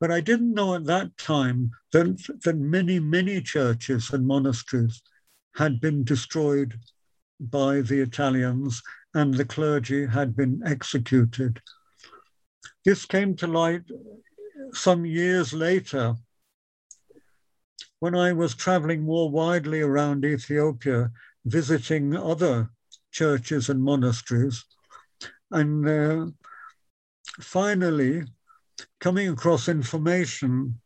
Speaker 2: But I didn't know at that time that, that many, many churches and monasteries had been destroyed by the Italians and the clergy had been executed. This came to light some years later when I was traveling more widely around Ethiopia, visiting other churches and monasteries, and uh, finally coming across information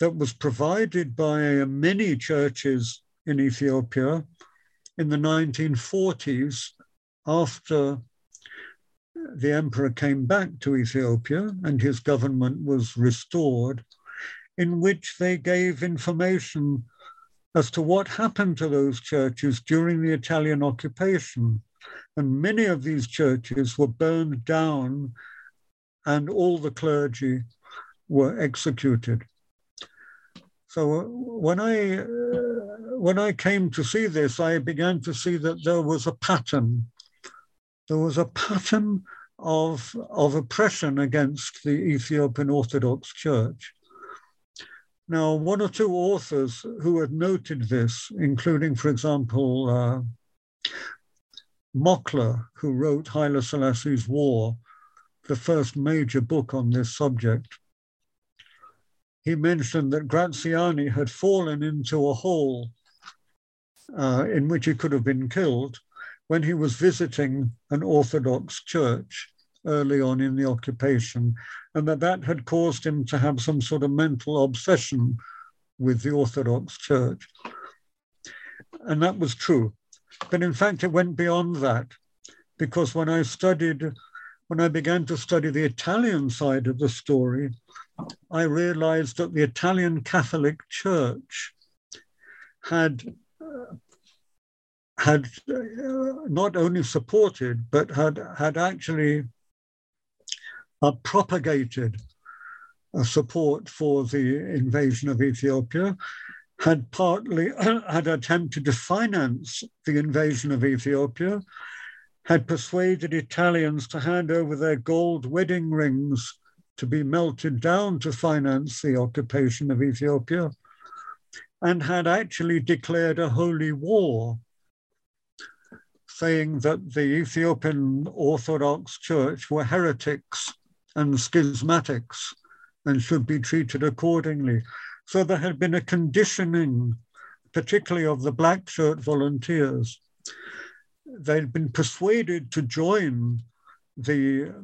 Speaker 2: that was provided by many churches in Ethiopia in the 1940s after the emperor came back to Ethiopia and his government was restored, in which they gave information as to what happened to those churches during the Italian occupation. And many of these churches were burned down and all the clergy were executed. So uh, when I uh, when I came to see this, I began to see that there was a pattern. There was a pattern of, of oppression against the Ethiopian Orthodox Church. Now, one or two authors who had noted this, including, for example, uh, Mockler, who wrote Haile Selassie's War, the first major book on this subject, he mentioned that Graziani had fallen into a hole uh, in which he could have been killed when he was visiting an Orthodox church early on in the occupation, and that that had caused him to have some sort of mental obsession with the Orthodox Church. And that was true. But in fact, it went beyond that, because when I studied, when I began to study the Italian side of the story, I realized that the Italian Catholic Church had uh, had uh, not only supported but had had actually uh, propagated support for the invasion of Ethiopia, had partly had attempted to finance the invasion of Ethiopia, had persuaded Italians to hand over their gold wedding rings to be melted down to finance the occupation of Ethiopia, and had actually declared a holy war saying that the Ethiopian Orthodox Church were heretics and schismatics and should be treated accordingly. So there had been a conditioning, particularly of the black shirt volunteers. They'd been persuaded to join the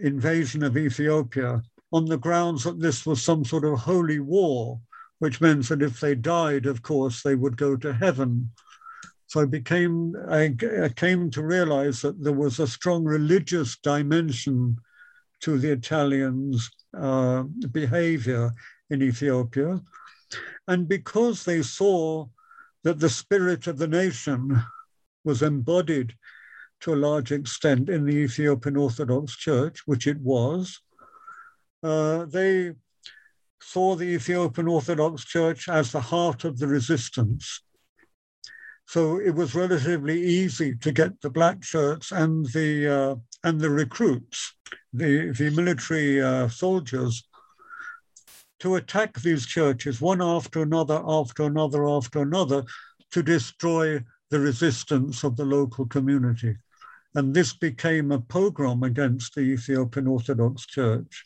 Speaker 2: invasion of Ethiopia on the grounds that this was some sort of holy war, which meant that if they died, of course, they would go to heaven. So I became, I, I came to realize that there was a strong religious dimension to the Italians' uh, behavior in Ethiopia. And because they saw that the spirit of the nation was embodied to a large extent in the Ethiopian Orthodox Church, which it was, uh, they saw the Ethiopian Orthodox Church as the heart of the resistance. So it was relatively easy to get the black shirts and the uh, and the recruits the, the military uh, soldiers to attack these churches one after another, after another, after another, to destroy the resistance of the local community. And this became a pogrom against the Ethiopian Orthodox Church,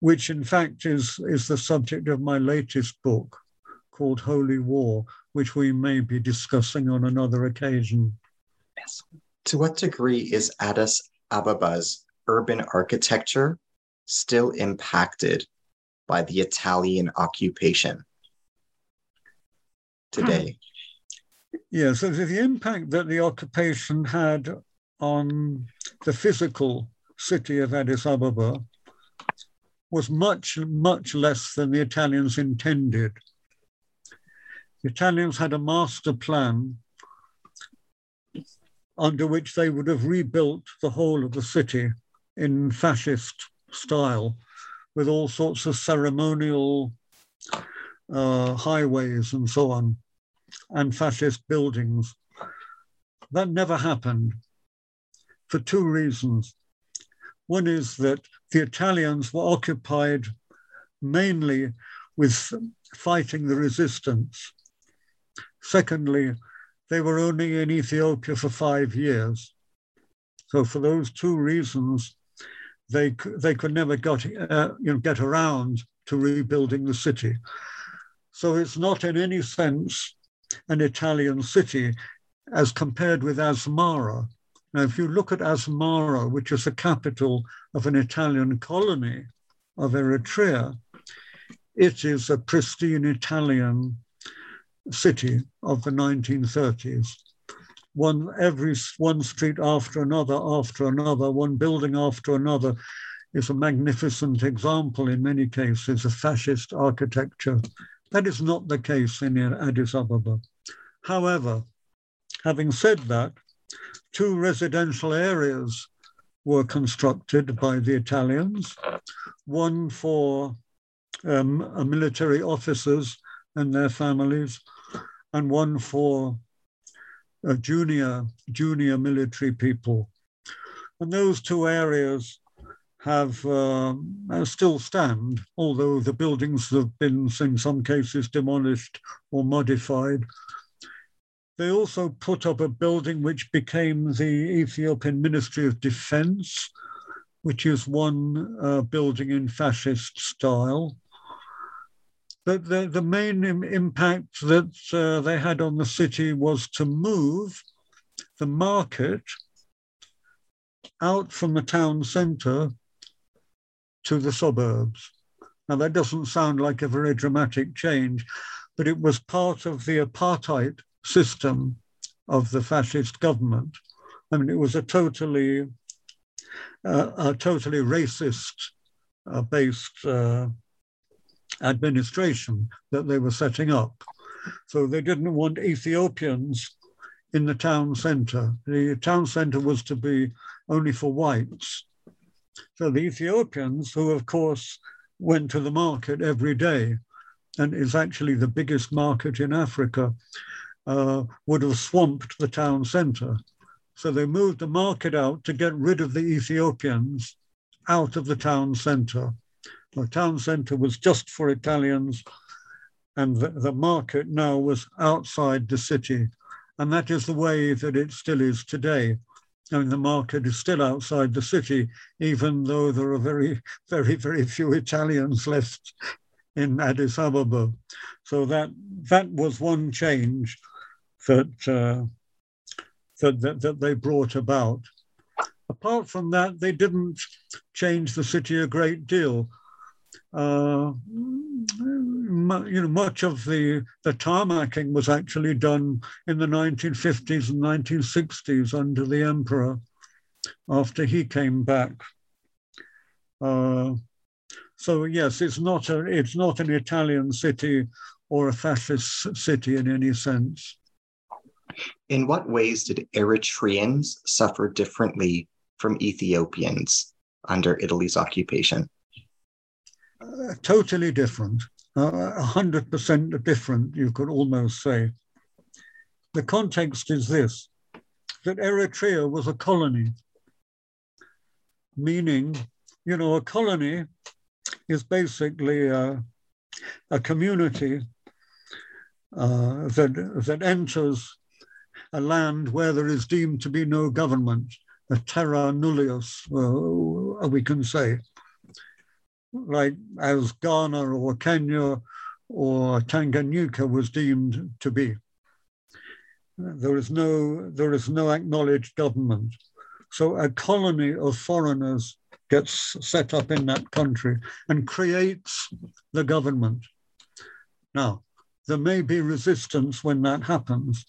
Speaker 2: which in fact is, is the subject of my latest book called Holy War, which we may be discussing on another occasion.
Speaker 1: Yes. To what degree is Addis Ababa's urban architecture still impacted by the Italian occupation hmm. today?
Speaker 2: Yeah, so the impact that the occupation had on the physical city of Addis Ababa was much, much less than the Italians intended. The Italians had a master plan under which they would have rebuilt the whole of the city in fascist style with all sorts of ceremonial uh, highways and so on, and fascist buildings. That never happened for two reasons. One is that the Italians were occupied mainly with fighting the resistance. Secondly, they were only in Ethiopia for five years. So for those two reasons, they, they could never got, uh, you know, get around to rebuilding the city. So it's not in any sense an Italian city as compared with Asmara. Now, if you look at Asmara, which is the capital of an Italian colony of Eritrea, it is a pristine Italian city of the 1930s. One every one street after another, after another, one building after another is a magnificent example in many cases of fascist architecture. That is not the case in Addis Ababa. However, having said that, two residential areas were constructed by the Italians, one for um, military officers and their families, and one for uh, junior, junior military people. And those two areas have um, uh, still stand, although the buildings have been, in some cases, demolished or modified. They also put up a building which became the Ethiopian Ministry of Defense, which is one uh, building in fascist style. But the, the main Im- impact that uh, they had on the city was to move the market out from the town centre to the suburbs. Now, that doesn't sound like a very dramatic change, but it was part of the apartheid system of the fascist government. I mean, it was a totally, uh, a totally racist uh, based uh, administration that they were setting up. So they didn't want Ethiopians in the town centre. The town centre was to be only for whites. So the Ethiopians, who of course went to the market every day and is actually the biggest market in Africa, uh, would have swamped the town centre. So they moved the market out to get rid of the Ethiopians out of the town centre. The town centre was just for Italians, and the, the market now was outside the city. And that is the way that it still is today. I mean, the market is still outside the city, even though there are very, very, very few Italians left in Addis Ababa. So that that was one change that uh, that, that, that they brought about. Apart from that, they didn't change the city a great deal uh, you know, much of the, the tarmacking was actually done in the 1950s and 1960s under the emperor after he came back. Uh, so yes, it's not a it's not an Italian city or a fascist city in any sense.
Speaker 1: In what ways did Eritreans suffer differently from Ethiopians under Italy's occupation?
Speaker 2: Uh, totally different, uh, 100% different, you could almost say. The context is this that Eritrea was a colony, meaning, you know, a colony is basically a, a community uh, that, that enters a land where there is deemed to be no government, a terra nullius, uh, we can say like as Ghana or Kenya or Tanganyika was deemed to be. There is no, there is no acknowledged government. So a colony of foreigners gets set up in that country and creates the government. Now, there may be resistance when that happens,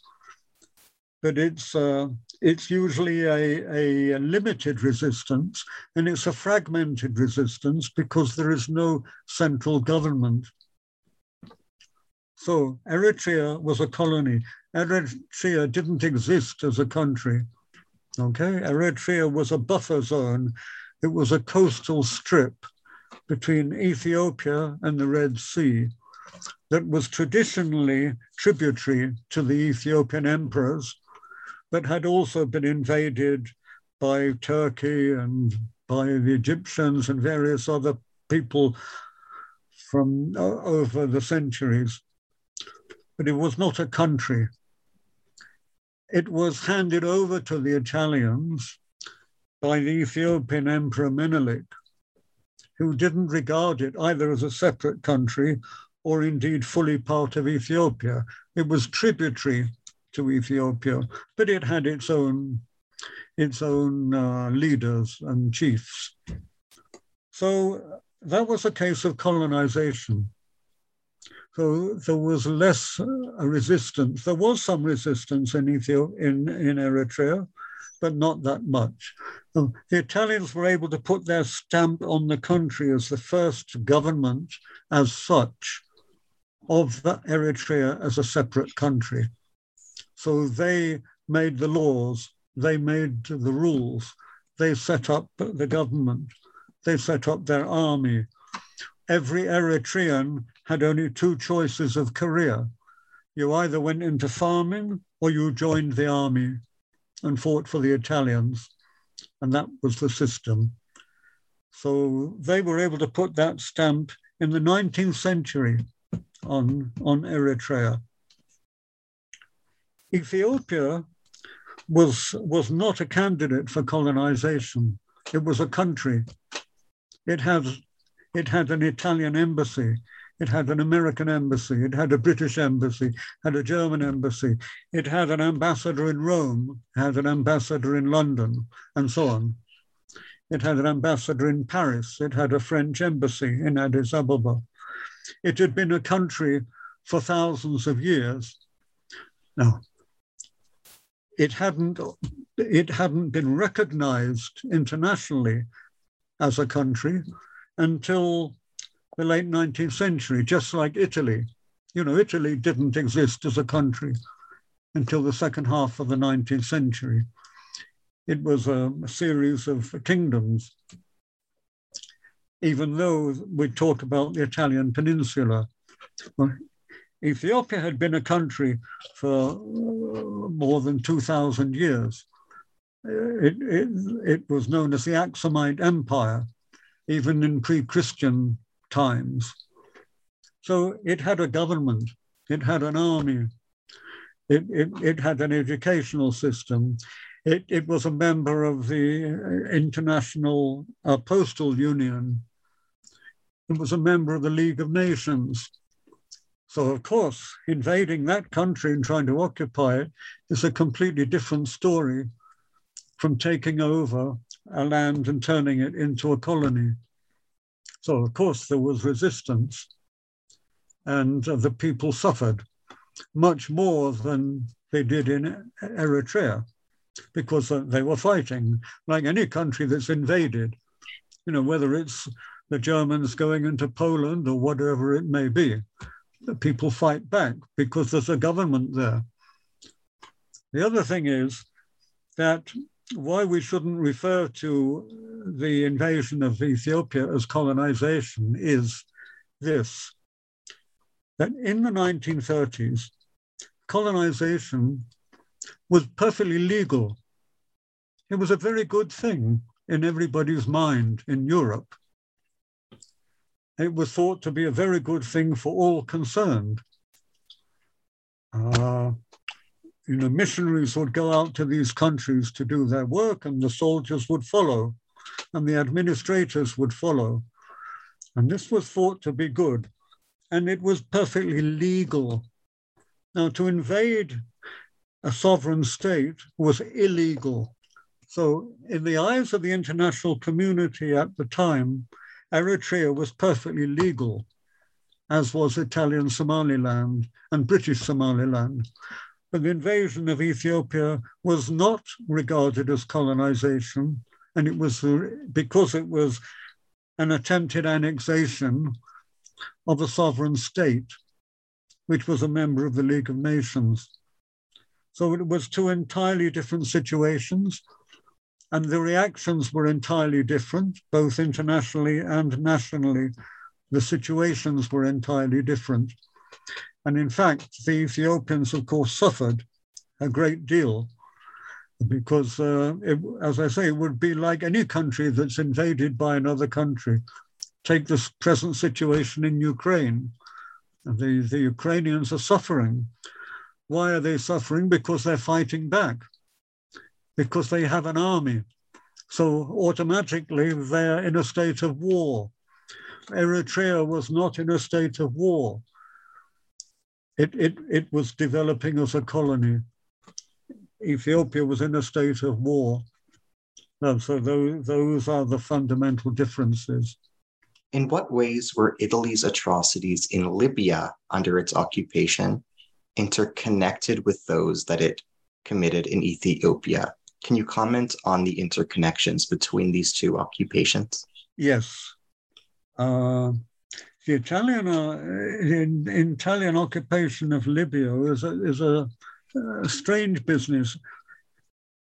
Speaker 2: but it's uh, it's usually a, a limited resistance and it's a fragmented resistance because there is no central government. So Eritrea was a colony. Eritrea didn't exist as a country. Okay, Eritrea was a buffer zone. It was a coastal strip between Ethiopia and the Red Sea that was traditionally tributary to the Ethiopian emperors, but had also been invaded by Turkey and by the Egyptians and various other people from over the centuries. But it was not a country. It was handed over to the Italians by the Ethiopian Emperor Menelik, who didn't regard it either as a separate country or indeed fully part of Ethiopia. It was tributary to Ethiopia, but it had its own, its own uh, leaders and chiefs. So that was a case of colonization. So there was less uh, resistance. There was some resistance in Ethiopia, in, in Eritrea, but not that much. the Italians were able to put their stamp on the country as the first government as such of Eritrea as a separate country. So they made the laws, they made the rules, they set up the government, they set up their army. Every Eritrean had only two choices of career. You either went into farming or you joined the army and fought for the Italians. And that was the system. So they were able to put that stamp in the 19th century on, on Eritrea. Ethiopia was, was not a candidate for colonization. It was a country. It had, it had an Italian embassy. It had an American embassy. It had a British embassy, had a German embassy. It had an ambassador in Rome, had an ambassador in London, and so on. It had an ambassador in Paris. It had a French embassy in Addis Ababa. It had been a country for thousands of years. Now, it hadn't, it hadn't been recognized internationally as a country until the late 19th century, just like Italy. You know, Italy didn't exist as a country until the second half of the 19th century. It was a, series of kingdoms even though we talk about the Italian peninsula. Ethiopia had been a country for uh, more than 2,000 years. It, it, it, was known as the Aksumite Empire, even in pre Christian times. So it had a government, it had an army, it, it, it had an educational system. It, it was a member of the International uh, Postal Union, it was a member of the League of Nations. So, of course, invading that country and trying to occupy it is a completely different story from taking over a land and turning it into a colony. So, of course, there was resistance, and uh, the people suffered much more than they did in Eritrea because uh, they were fighting like any country that's invaded. You know, whether it's the Germans going into Poland or whatever it may be. The people fight back because there's a government there. The other thing is that why we shouldn't refer to the invasion of Ethiopia as colonization is this that in the 1930s, colonization was perfectly legal. It was a very good thing in everybody's mind in Europe it was thought to be a very good thing for all concerned. Uh, you know, missionaries would go out to these countries to do their work, and the soldiers would follow, and the administrators would follow. And this was thought to be good, and it was perfectly legal. Now, to invade a sovereign state was illegal. So, in the eyes of the international community at the time, Eritrea was perfectly legal, as was Italian Somaliland and British Somaliland. But the invasion of Ethiopia was not regarded as colonization, and it was because it was an attempted annexation of a sovereign state, which was a member of the League of Nations. So it was two entirely different situations, and the reactions were entirely different, both internationally and nationally. The situations were entirely different. And in fact, the Ethiopians, of course, suffered a great deal because, uh, it, as I say, it would be like any country that's invaded by another country. Take this present situation in Ukraine. The, the Ukrainians are suffering. Why are they suffering? Because they're fighting back, because they have an army. So automatically they're in a state of war. Eritrea was not in a state of war. It, it, it was developing as a colony. Ethiopia was in a state of war. No, so those, those are the fundamental differences.
Speaker 1: In what ways were Italy's atrocities in Libya under its occupation interconnected with those that it committed in Ethiopia? Can you comment on the interconnections between these two occupations?
Speaker 2: Yes. Uh, the Italian, uh, in, Italian occupation of Libya is a, is a, a strange business.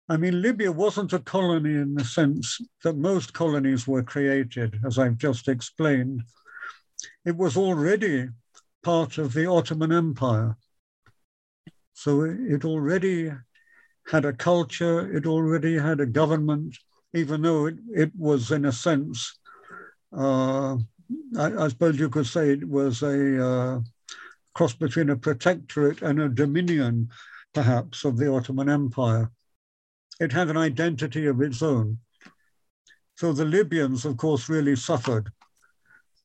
Speaker 2: I mean, Libya wasn't a colony in the sense that most colonies were created, as I've just explained. It was already part of the Ottoman Empire. So it already had a culture, it already had a government, even though it, it was, in a sense, uh, I, I, suppose you could say it was a uh, cross between a protectorate and a dominion, perhaps, of the Ottoman Empire. It had an identity of its own. So the Libyans, of course, really suffered.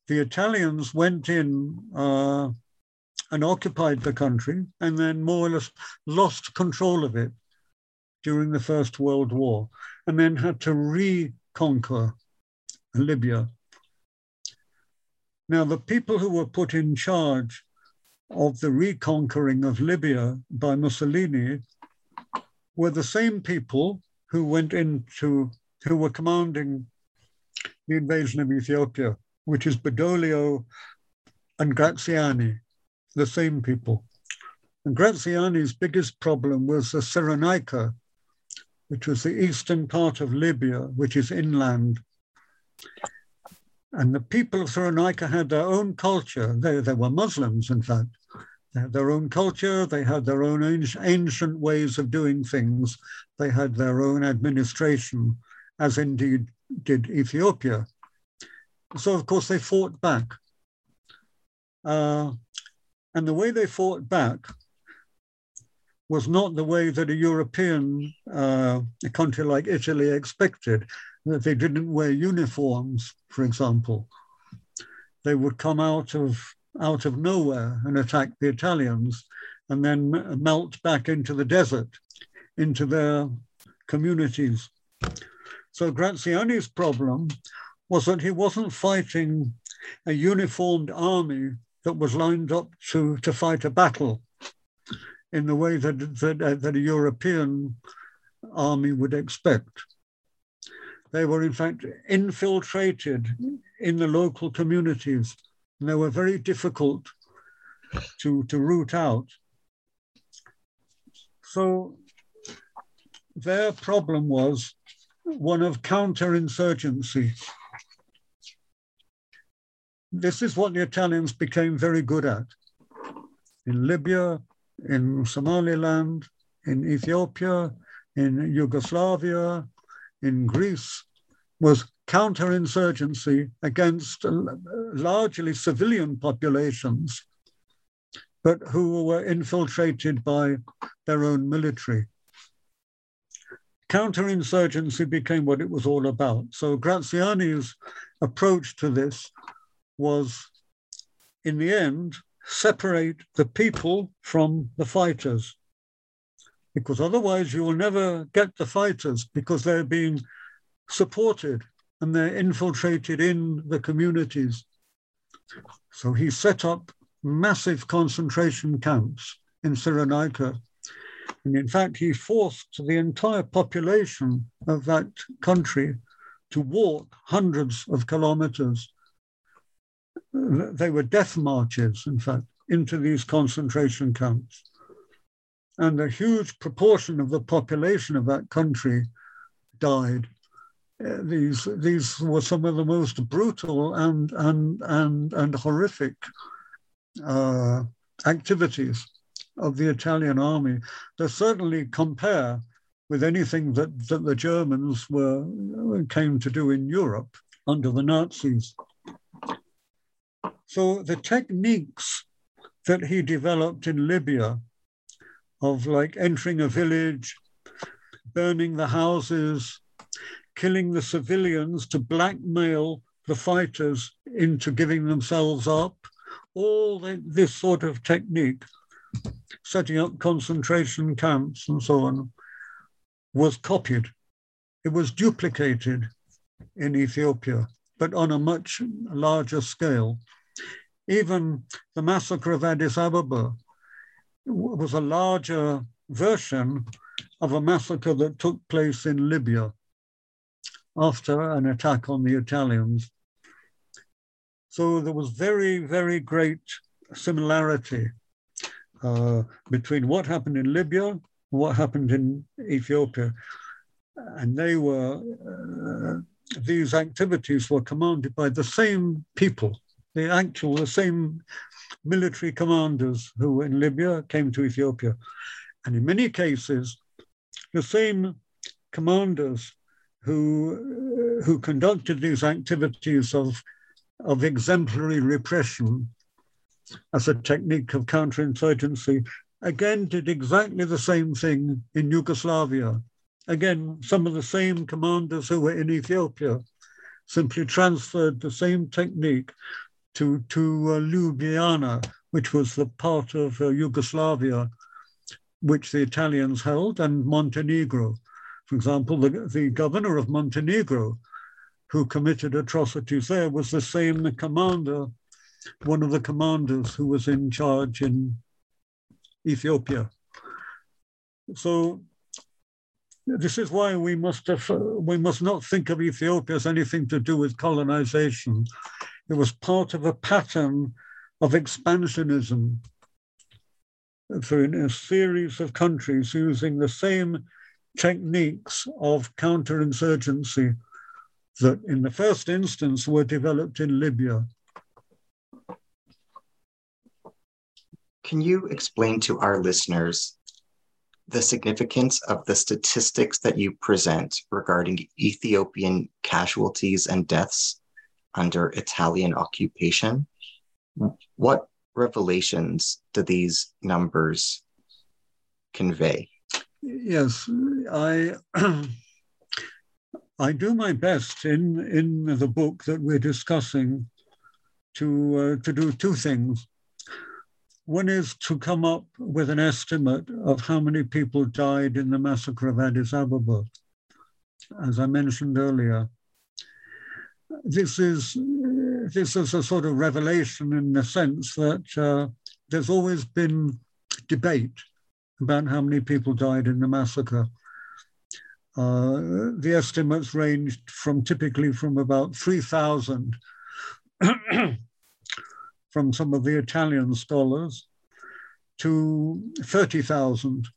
Speaker 2: The Italians went in uh, and occupied the country and then more or less lost control of it during the First World War and then had to reconquer Libya. Now, the people who were put in charge of the reconquering of Libya by Mussolini were the same people who went into, who were commanding the invasion of Ethiopia, which is Badoglio and Graziani, the same people. And Graziani's biggest problem was the Cyrenaica, which was the eastern part of Libya, which is inland. And the people of Cyrenaica had their own culture. They, they were Muslims, in fact. They had their own culture, they had their own ancient ways of doing things, they had their own administration, as indeed did Ethiopia. So, of course, they fought back. Uh, and the way they fought back was not the way that a European uh, a country like Italy expected, that they didn't wear uniforms, for example. They would come out of, out of nowhere and attack the Italians and then melt back into the desert, into their communities. So Graziani's problem was that he wasn't fighting a uniformed army that was lined up to, to fight a battle in the way that, that, that a European army would expect. They were, in fact, infiltrated in the local communities, and they were very difficult to, to root out. So their problem was one of counterinsurgency. This is what the Italians became very good at. In Libya, in Somaliland, in Ethiopia, in Yugoslavia, in Greece, was counterinsurgency against largely civilian populations, but who were infiltrated by their own military. Counterinsurgency became what it was all about. So Graziani's approach to this was, in the end, separate the people from the fighters. Because otherwise, you will never get the fighters because they're being supported and they're infiltrated in the communities. So he set up massive concentration camps in Cyrenaica And in fact, he forced the entire population of that country to walk hundreds of kilometers. They were death marches, in fact, into these concentration camps. And a huge proportion of the population of that country died. Uh, these, these were some of the most brutal and, and, and, and horrific uh, activities of the Italian army they certainly compare with anything that, that the Germans were came to do in Europe under the Nazis. So the techniques that he developed in Libya of like entering a village, burning the houses, killing the civilians to blackmail the fighters into giving themselves up, all the, this sort of technique, setting up concentration camps and so on, was copied. It was duplicated in Ethiopia, but on a much larger scale. Even the massacre of Addis Ababa was a larger version of a massacre that took place in Libya after an attack on the Italians. So there was very, very great similarity uh, between what happened in Libya and what happened in Ethiopia. And they were, uh, these activities were commanded by the same people, the actual, the same military commanders who were in Libya came to Ethiopia. And in many cases, the same commanders who, uh, who conducted these activities of of exemplary repression as a technique of counterinsurgency, again did exactly the same thing in Yugoslavia. Again, some of the same commanders who were in Ethiopia simply transferred the same technique to, to uh, Ljubljana, which was the part of uh, Yugoslavia which the Italians held, and Montenegro. For example, the, the governor of Montenegro who committed atrocities there was the same commander, one of the commanders who was in charge in Ethiopia. So this is why we must have, we must not think of Ethiopia as anything to do with colonization. It was part of a pattern of expansionism through a series of countries using the same techniques of counterinsurgency that in the first instance were developed in Libya.
Speaker 1: Can you explain to our listeners the significance of the statistics that you present regarding Ethiopian casualties and deaths under Italian occupation? What revelations do these numbers convey?
Speaker 2: Yes, I I do my best in, in the book that we're discussing to, uh, to do two things. One is to come up with an estimate of how many people died in the massacre of Addis Ababa, as I mentioned earlier. This is, this is a sort of revelation in the sense that uh, there's always been debate about how many people died in the massacre. Uh, the estimates ranged from typically from about 3,000 from some of the Italian scholars to 30,000,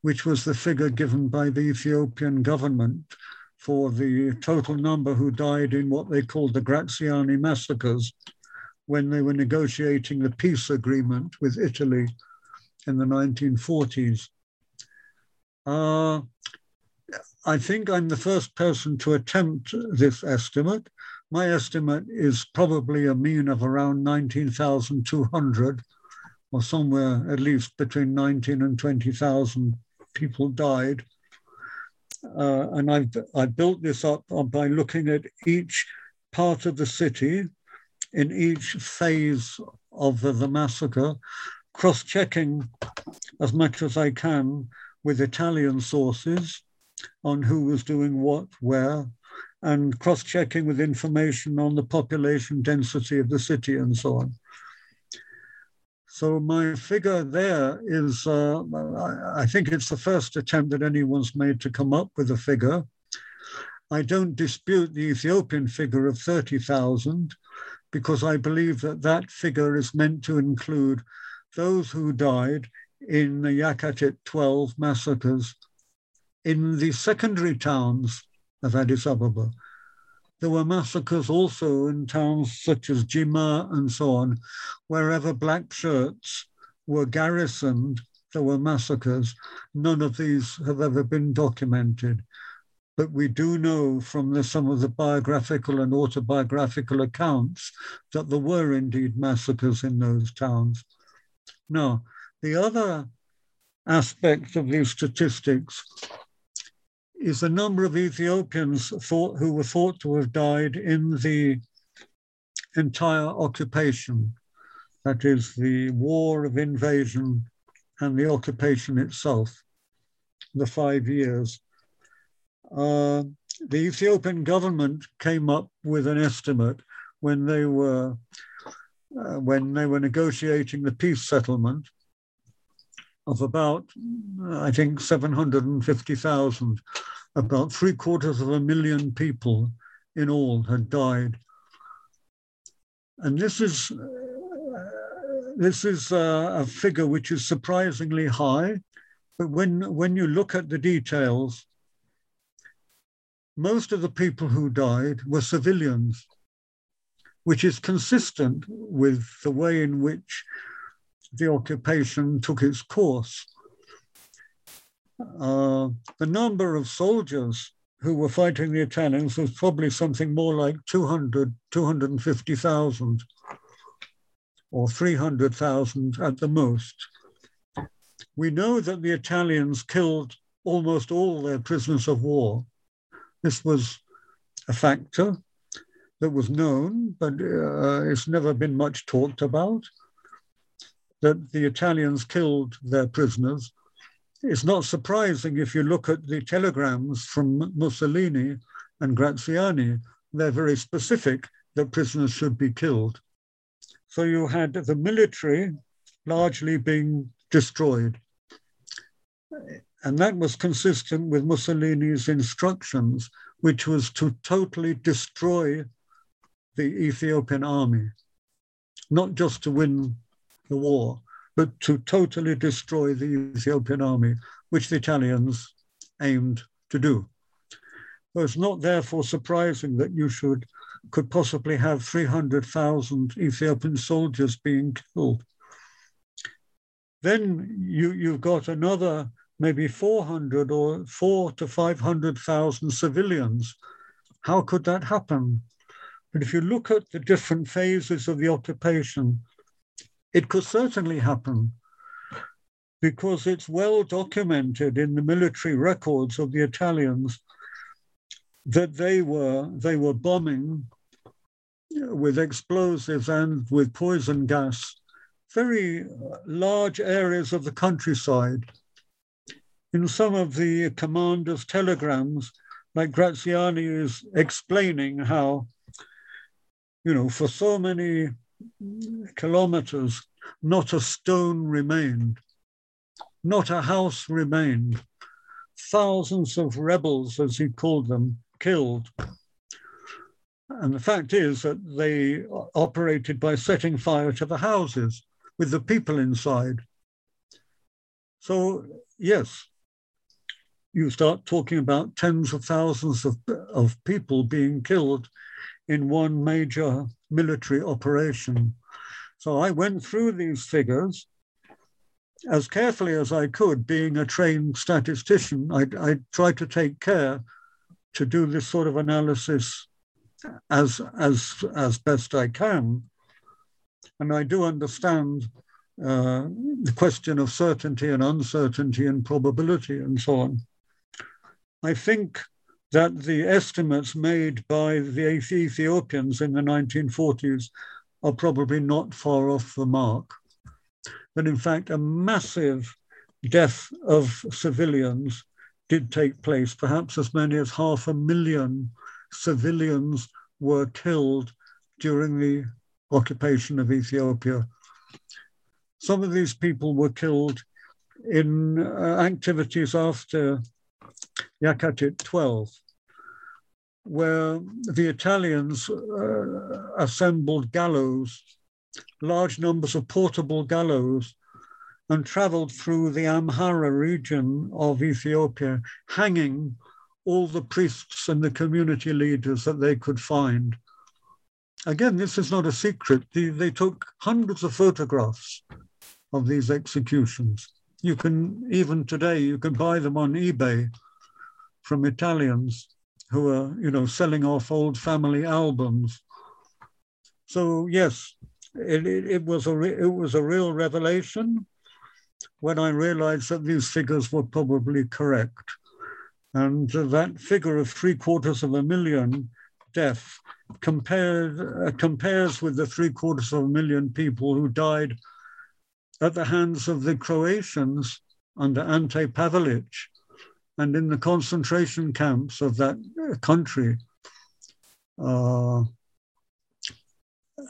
Speaker 2: which was the figure given by the Ethiopian government for the total number who died in what they called the Graziani massacres when they were negotiating the peace agreement with Italy in the 1940s. Uh, I think I'm the first person to attempt this estimate. My estimate is probably a mean of around 19,200 or somewhere at least between 19 and 20,000 people died. Uh, and I've, I built this up by looking at each part of the city in each phase of the, the massacre, cross-checking as much as I can with Italian sources on who was doing what, where, and cross checking with information on the population density of the city and so on. So my figure there is, uh, I think it's the first attempt that anyone's made to come up with a figure. I don't dispute the Ethiopian figure of 30,000 because I believe that that figure is meant to include those who died in the Yakatit 12 massacres in the secondary towns of Addis Ababa. There were massacres also in towns such as Jimma and so on. Wherever black shirts were garrisoned, there were massacres. None of these have ever been documented. But we do know from the, some of the biographical and autobiographical accounts that there were indeed massacres in those towns. Now, the other aspect of these statistics is the number of Ethiopians thought, who were thought to have died in the entire occupation, that is, the war of invasion and the occupation itself, the five years. Uh, the Ethiopian government came up with an estimate when they were uh, when they were negotiating the peace settlement of about, I think, 750,000. About three quarters of a million people in all had died. And this is, uh, this is uh, a figure which is surprisingly high. But when, when you look at the details, most of the people who died were civilians, which is consistent with the way in which the occupation took its course. Uh, the number of soldiers who were fighting the Italians was probably something more like 200, 250,000 or 300,000 at the most. We know that the Italians killed almost all their prisoners of war. This was a factor that was known, but uh, it's never been much talked about that the Italians killed their prisoners. It's not surprising if you look at the telegrams from Mussolini and Graziani, they're very specific that prisoners should be killed. So you had the military largely being destroyed. And that was consistent with Mussolini's instructions, which was to totally destroy the Ethiopian army, not just to win the war, but to totally destroy the Ethiopian army, which the Italians aimed to do. So it's not therefore surprising that you should could possibly have 300,000 Ethiopian soldiers being killed. Then you, you've got another maybe 400 or four to 500,000 civilians. How could that happen? But if you look at the different phases of the occupation, it could certainly happen because it's well documented in the military records of the Italians that they were they were bombing with explosives and with poison gas very uh, large areas of the countryside. In some of the commanders' telegrams, like Graziani is explaining how, you know, for so many kilometers, not a stone remained, not a house remained. Thousands of rebels, as he called them, killed. And the fact is that they operated by setting fire to the houses with the people inside. So, yes, you start talking about tens of thousands of, of people being killed in one major military operation. So I went through these figures as carefully as I could, being a trained statistician. I, I tried to take care to do this sort of analysis as, as, as best I can. And I do understand uh, the question of certainty and uncertainty and probability and so on. I think that the estimates made by the Ethiopians in the 1940s are probably not far off the mark. That in fact, a massive death of civilians did take place. Perhaps as many as half a million civilians were killed during the occupation of Ethiopia. some of these people were killed in uh, activities after Yakatit 12, where the Italians uh, assembled gallows, large numbers of portable gallows, and traveled through the Amhara region of Ethiopia, hanging all the priests and the community leaders that they could find. Again, this is not a secret. They, they took hundreds of photographs of these executions. You can, even today, you can buy them on eBay from Italians who are, you know, selling off old family albums. So yes, it, it, it was a it was a real revelation when I realized that these figures were probably correct. And that figure of three quarters of a million death compared, uh, compares with the three quarters of a million people who died at the hands of the Croatians under Ante Pavelic and in the concentration camps of that country. Uh,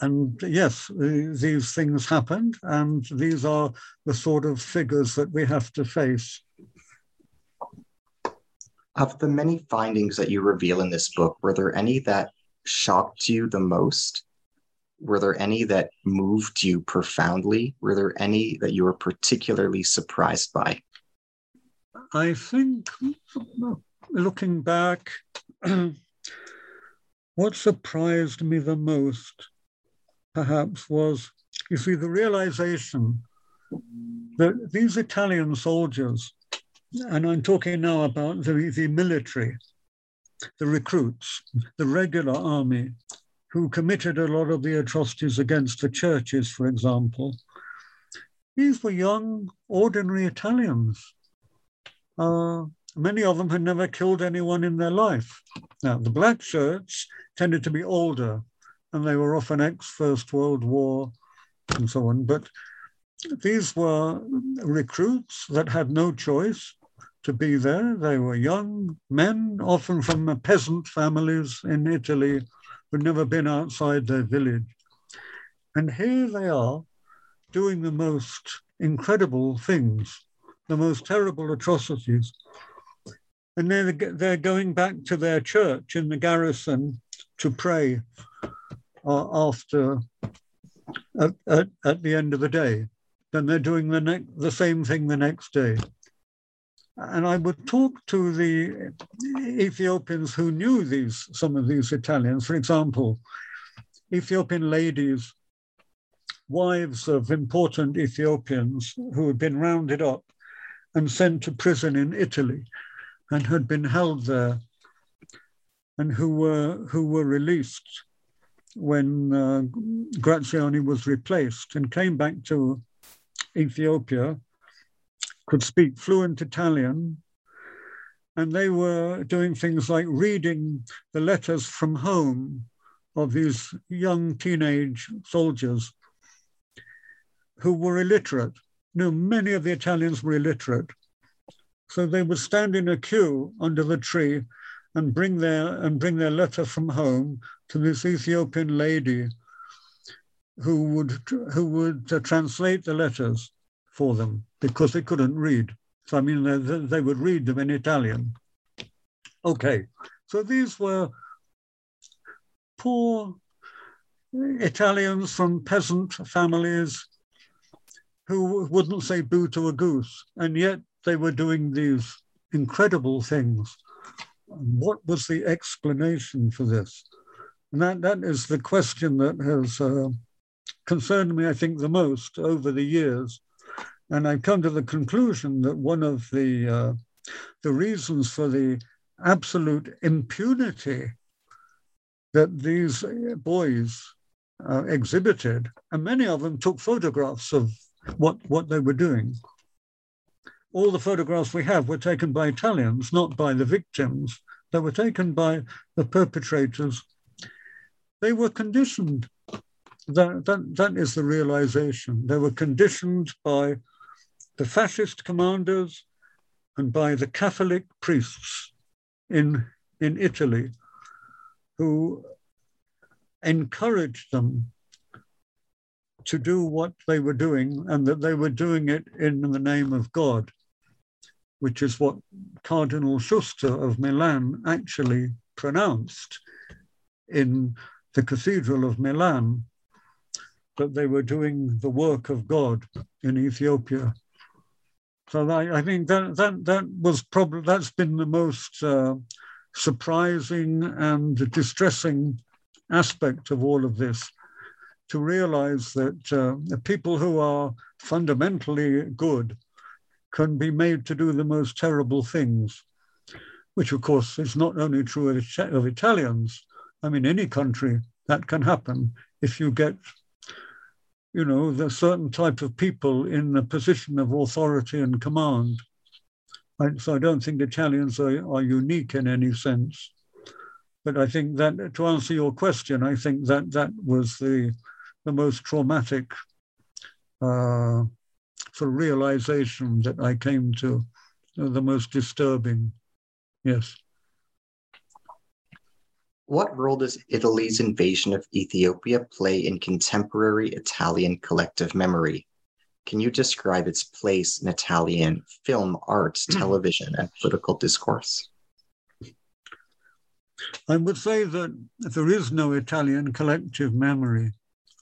Speaker 2: and yes, these things happened, and these are the sort of figures that we have to face.
Speaker 1: Of the many findings that you reveal in this book, were there any that shocked you the most? Were there any that moved you profoundly? Were there any that you were particularly surprised by?
Speaker 2: I think, looking back, what surprised me the most perhaps was, you see, the realization that these Italian soldiers, and I'm talking now about the, the military, the recruits, the regular army, who committed a lot of the atrocities against the churches, for example, these were young, ordinary Italians. Uh, many of them had never killed anyone in their life. Now, the black shirts tended to be older, and they were often ex First World War and so on. But these were recruits that had no choice to be there. They were young men, often from peasant families in Italy, who'd never been outside their village. And here they are doing the most incredible things, the most terrible atrocities. And they're, they're going back to their church in the garrison to pray uh, after, at, at, at, the end of the day. Then they're doing the, ne- the same thing the next day. And I would talk to the Ethiopians who knew these, some of these Italians. For example, Ethiopian ladies, wives of important Ethiopians who had been rounded up and sent to prison in Italy and had been held there and who were, who were released when uh, Graziani was replaced and came back to Ethiopia could speak fluent Italian. And they were doing things like reading the letters from home of these young teenage soldiers who were illiterate. Know, many of the Italians were illiterate. So they would stand in a queue under the tree and bring their and bring their letter from home to this Ethiopian lady who would who would uh, translate the letters for them because they couldn't read. So, I mean, they, they would read them in Italian. Okay, so these were poor Italians from peasant families who wouldn't say boo to a goose, and yet they were doing these incredible things. What was the explanation for this? And that, that is the question that has uh, concerned me, I think, the most over the years. And I've come to the conclusion that one of the, uh, the reasons for the absolute impunity that these boys uh, exhibited, and many of them took photographs of what, what they were doing. All the photographs we have were taken by Italians, not by the victims. They were taken by the perpetrators. They were conditioned. That, that, that is the realization. They were conditioned by the fascist commanders and by the Catholic priests in, in Italy who encouraged them to do what they were doing and that they were doing it in the name of God, which is what Cardinal Schuster of Milan actually pronounced in the Cathedral of Milan, that they were doing the work of God in Ethiopia. So I, I think that, that, that was probably, that's been the most uh, surprising and distressing aspect of all of this to realize that uh, people who are fundamentally good can be made to do the most terrible things, which of course is not only true of, of Italians. I mean, any country that can happen if you get, you know, the certain type of people in a position of authority and command. so I don't think Italians are, are unique in any sense. But I think that to answer your question, I think that that was the the most traumatic uh, sort of realization that I came to, the most disturbing. Yes.
Speaker 1: What role does Italy's invasion of Ethiopia play in contemporary Italian collective memory? Can you describe its place in Italian film, art, hmm. television, and political discourse?
Speaker 2: I would say that there is no Italian collective memory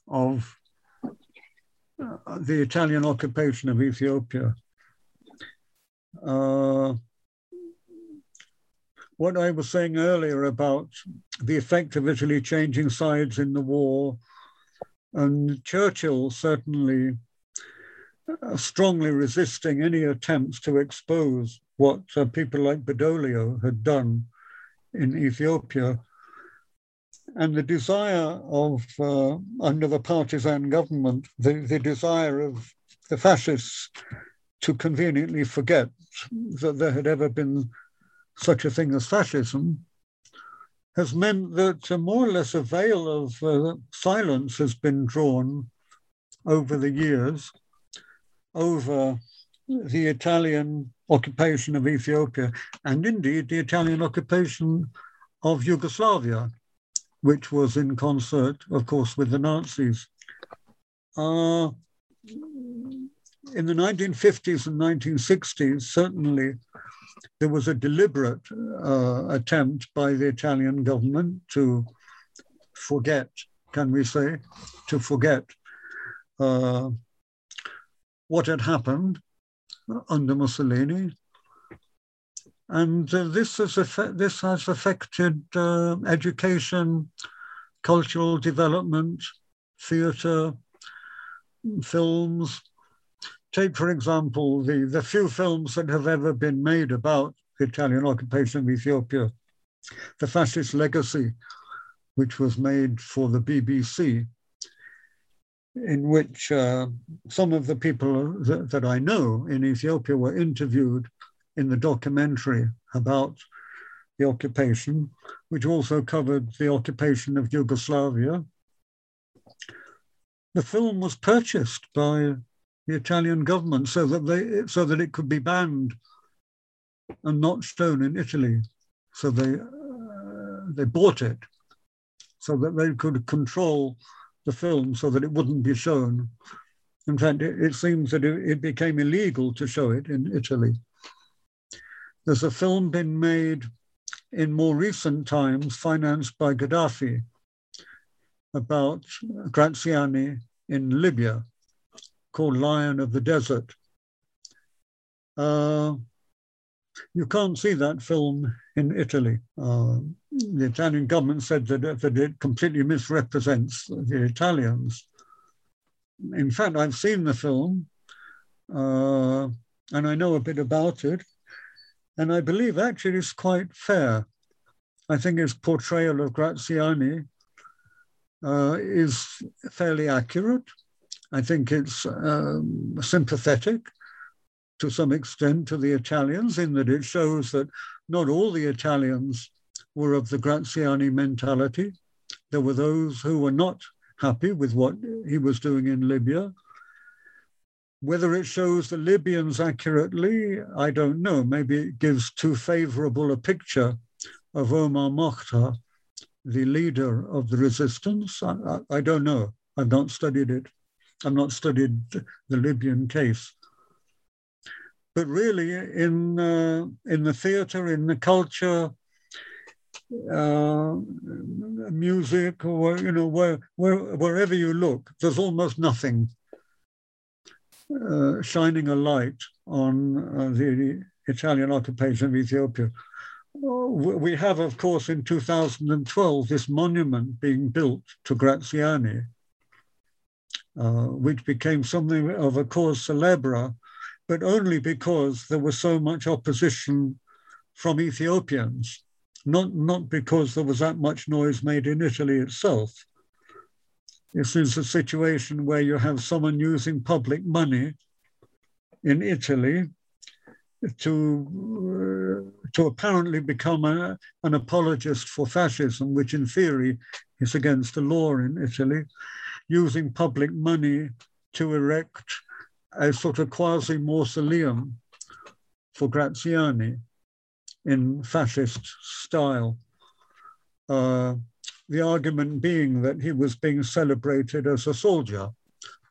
Speaker 2: of uh, the Italian occupation of Ethiopia. Uh, what I was saying earlier about the effect of Italy changing sides in the war, and Churchill certainly uh, strongly resisting any attempts to expose what uh, people like Badoglio had done in Ethiopia and the desire of, uh, under the partisan government, the, the desire of the fascists to conveniently forget that there had ever been such a thing as fascism has meant that uh, more or less a veil of uh, silence has been drawn over the years over the Italian occupation of Ethiopia and indeed the Italian occupation of Yugoslavia which was in concert, of course, with the Nazis. Uh, in the 1950s and 1960s, certainly there was a deliberate uh, attempt by the Italian government to forget, can we say, to forget uh, what had happened under Mussolini and uh, this, has this has affected uh, education, cultural development, theatre, films. Take, for example, the, the few films that have ever been made about the Italian occupation of Ethiopia. The Fascist Legacy, which was made for the BBC, in which uh, some of the people that, that I know in Ethiopia were interviewed in the documentary about the occupation, which also covered the occupation of Yugoslavia. The film was purchased by the Italian government so that they so that it could be banned and not shown in Italy. So they uh, they bought it so that they could control the film so that it wouldn't be shown. In fact, it, it seems that it, it became illegal to show it in Italy. There's a film been made in more recent times, financed by Gaddafi, about Graziani in Libya, called Lion of the Desert. Uh, you can't see that film in Italy. Uh, the Italian government said that, that it completely misrepresents the Italians. In fact, I've seen the film uh, and I know a bit about it. And I believe actually it's quite fair. I think his portrayal of Graziani uh, is fairly accurate. I think it's um, sympathetic to some extent to the Italians in that it shows that not all the Italians were of the Graziani mentality. There were those who were not happy with what he was doing in Libya. Whether it shows the Libyans accurately, I don't know. Maybe it gives too favorable a picture of Omar Mokhtar, the leader of the resistance. I, I, I don't know. I've not studied it. I've not studied the Libyan case. But really, in, uh, in the theater, in the culture, uh, music, or you know, where, where, wherever you look, there's almost nothing uh, shining a light on uh, the Italian occupation of Ethiopia. We have, of course, in 2012, this monument being built to Graziani, uh, which became something of a cause celebre, but only because there was so much opposition from Ethiopians, not, not because there was that much noise made in Italy itself. This is a situation where you have someone using public money in Italy to, uh, to apparently become a, an apologist for fascism, which in theory is against the law in Italy, using public money to erect a sort of quasi mausoleum for Graziani in fascist style. Uh, the argument being that he was being celebrated as a soldier,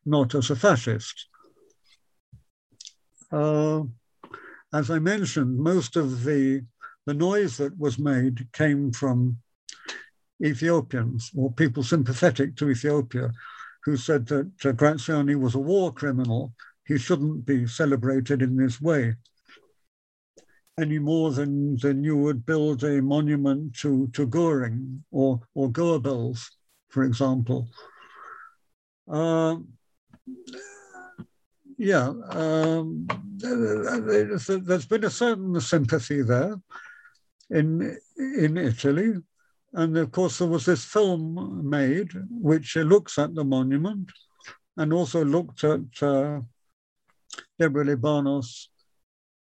Speaker 2: not as a fascist. Uh, as I mentioned, most of the, the noise that was made came from Ethiopians or people sympathetic to Ethiopia who said that uh, Graziani was a war criminal. He shouldn't be celebrated in this way any more than, than you would build a monument to, to Goring or, or Goebbels, for example. Uh, yeah, um, there's been a certain sympathy there in in Italy, and of course there was this film made which looks at the monument, and also looked at uh, Debre Libanos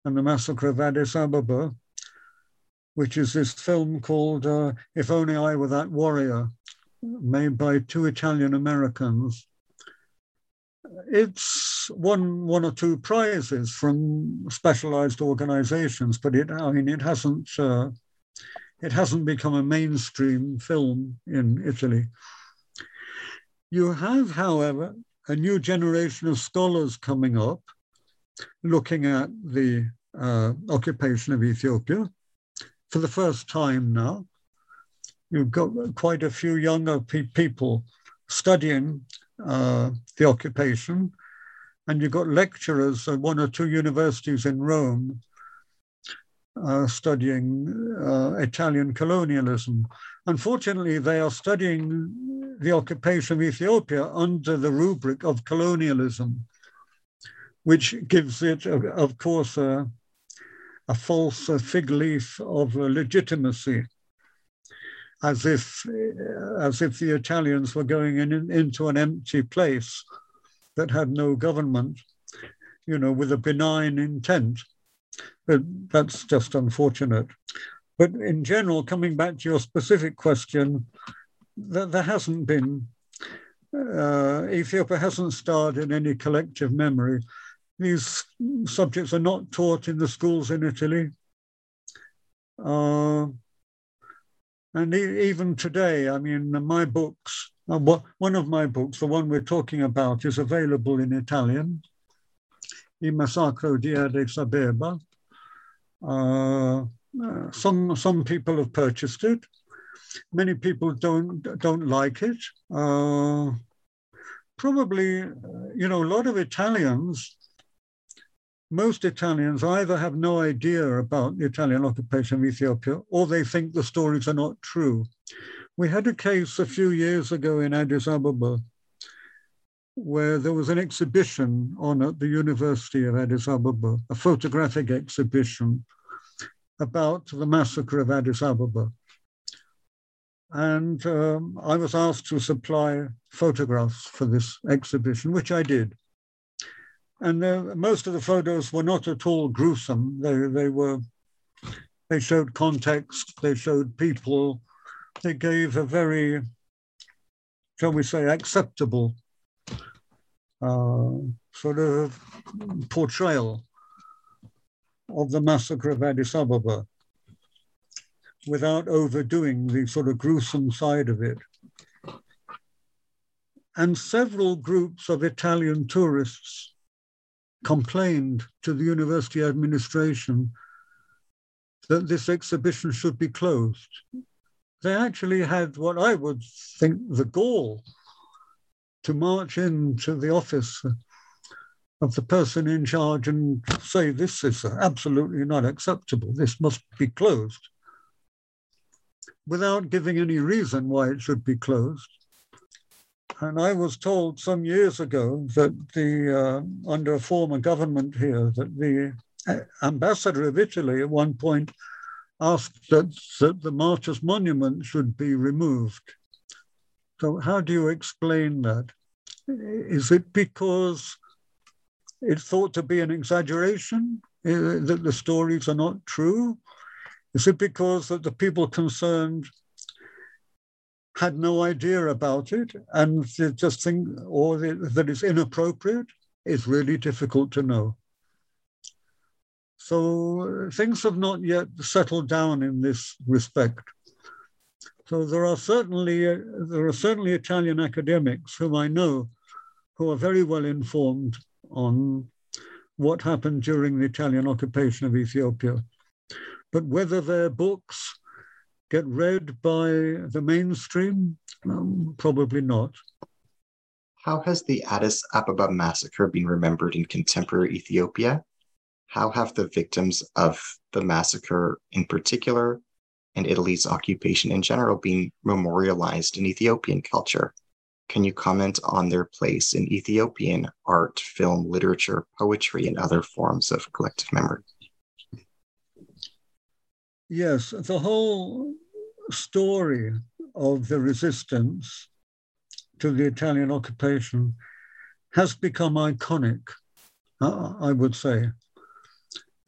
Speaker 2: and the massacre of Addis Ababa, which is this film called uh, "If Only I Were That Warrior," made by two Italian Americans it's won one or two prizes from specialized organizations, but it, I mean, it hasn't, uh, it hasn't become a mainstream film in Italy. You have, however, a new generation of scholars coming up looking at the uh, occupation of Ethiopia for the first time now. You've got quite a few younger pe- people studying uh, the occupation. And you've got lecturers at one or two universities in Rome uh, studying uh, Italian colonialism. Unfortunately, they are studying the occupation of Ethiopia under the rubric of colonialism, which gives it, uh, of course, a, a false uh, fig leaf of legitimacy as if as if the Italians were going in, into an empty place that had no government, you know, with a benign intent. But that's just unfortunate. But in general, coming back to your specific question, that there hasn't been uh, Ethiopia hasn't starred in any collective memory. These subjects are not taught in the schools in Italy. Uh, and even today, I mean, my books, uh, one of my books, the one we're talking about, is available in Italian, Il Massacro di Addis Abeba. Uh, uh, some, some people have purchased it. Many people don't, don't like it. Uh, probably, uh, you know, a lot of Italians most Italians either have no idea about the Italian occupation of Ethiopia or they think the stories are not true. We had a case a few years ago in Addis Ababa where there was an exhibition on at the University of Addis Ababa, a photographic exhibition about the massacre of Addis Ababa. And um, I was asked to supply photographs for this exhibition, which I did. And uh, most of the photos were not at all gruesome. They, they were, they showed context, they showed people, they gave a very, shall we say, acceptable uh, sort of portrayal of the massacre of Addis Ababa without overdoing the sort of gruesome side of it. And several groups of Italian tourists complained to the university administration that this exhibition should be closed. They actually had what I would think the gall to march into the office of the person in charge and say, this is absolutely not acceptable, this must be closed, without giving any reason why it should be closed. And I was told some years ago that the uh, under a former government here that the uh, ambassador of Italy at one point asked that, that the martyrs monument should be removed. So how do you explain that? Is it because it's thought to be an exaggeration, uh, that the stories are not true? Is it because that the people concerned had no idea about it and just think, or that it's inappropriate? It's really difficult to know. So things have not yet settled down in this respect. So there are certainly uh, there are certainly Italian academics whom I know who are very well informed on what happened during the Italian occupation of Ethiopia. But whether their books get read by the mainstream, um, probably not.
Speaker 1: How has the Addis Ababa massacre been remembered in contemporary Ethiopia? How have the victims of the massacre in particular and Italy's occupation in general been memorialized in Ethiopian culture? Can you comment on their place in Ethiopian art, film, literature, poetry, and other forms of collective memory?
Speaker 2: Yes, the whole story of the resistance to the Italian occupation has become iconic, I would say.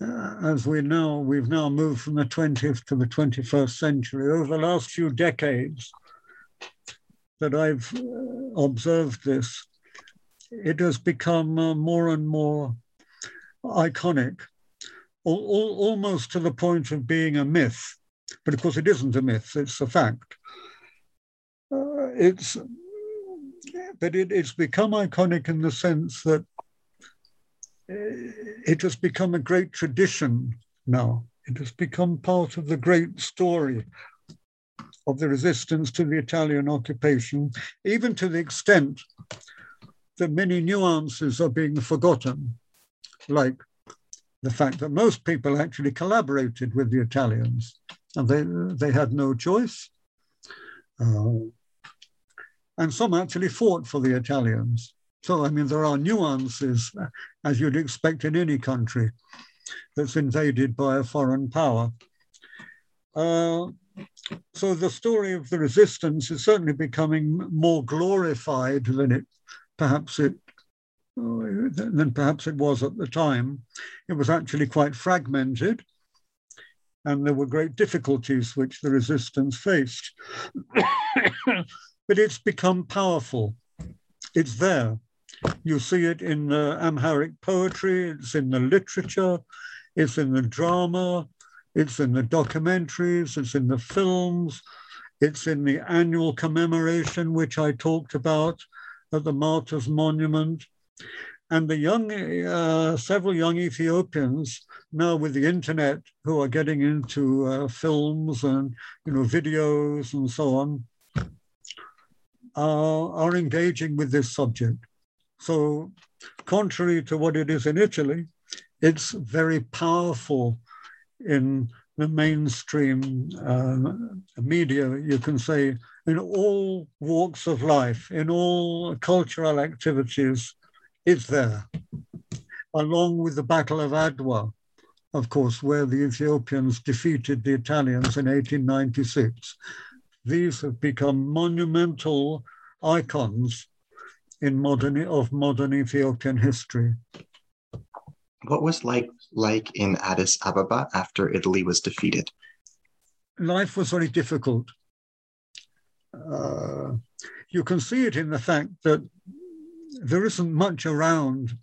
Speaker 2: Uh, as we know, we've now moved from the 20th to the 21st century. Over the last few decades, that I've uh, observed this, it has become uh, more and more iconic, al- al- almost to the point of being a myth. But of course, it isn't a myth, it's a fact. Uh, it's, but it, it's become iconic in the sense that uh, it has become a great tradition now. It has become part of the great story of the resistance to the Italian occupation, even to the extent that many nuances are being forgotten, like the fact that most people actually collaborated with the Italians and they, they had no choice. Uh, and some actually fought for the Italians. So, I mean, there are nuances, as you'd expect in any country that's invaded by a foreign power. Uh, so the story of the resistance is certainly becoming more glorified than it perhaps it than perhaps it was at the time. It was actually quite fragmented, and there were great difficulties which the resistance faced. but it's become powerful. It's there. You see it in the Amharic poetry, it's in the literature, it's in the drama, it's in the documentaries, it's in the films, it's in the annual commemoration, which I talked about at the Martyrs Monument. And the young, uh, several young Ethiopians now with the internet who are getting into uh, films and you know videos and so on, uh, are engaging with this subject. So, contrary to what it is in Italy, it's very powerful in the mainstream uh, media, you can say, in all walks of life, in all cultural activities, it's there. Along with the Battle of Adwa, of course, where the Ethiopians defeated the Italians in 1896. These have become monumental icons in modern, of modern Ethiopian history.
Speaker 1: What was like like in Addis Ababa after Italy was defeated?
Speaker 2: Life was very difficult. Uh, you can see it in the fact that there isn't much around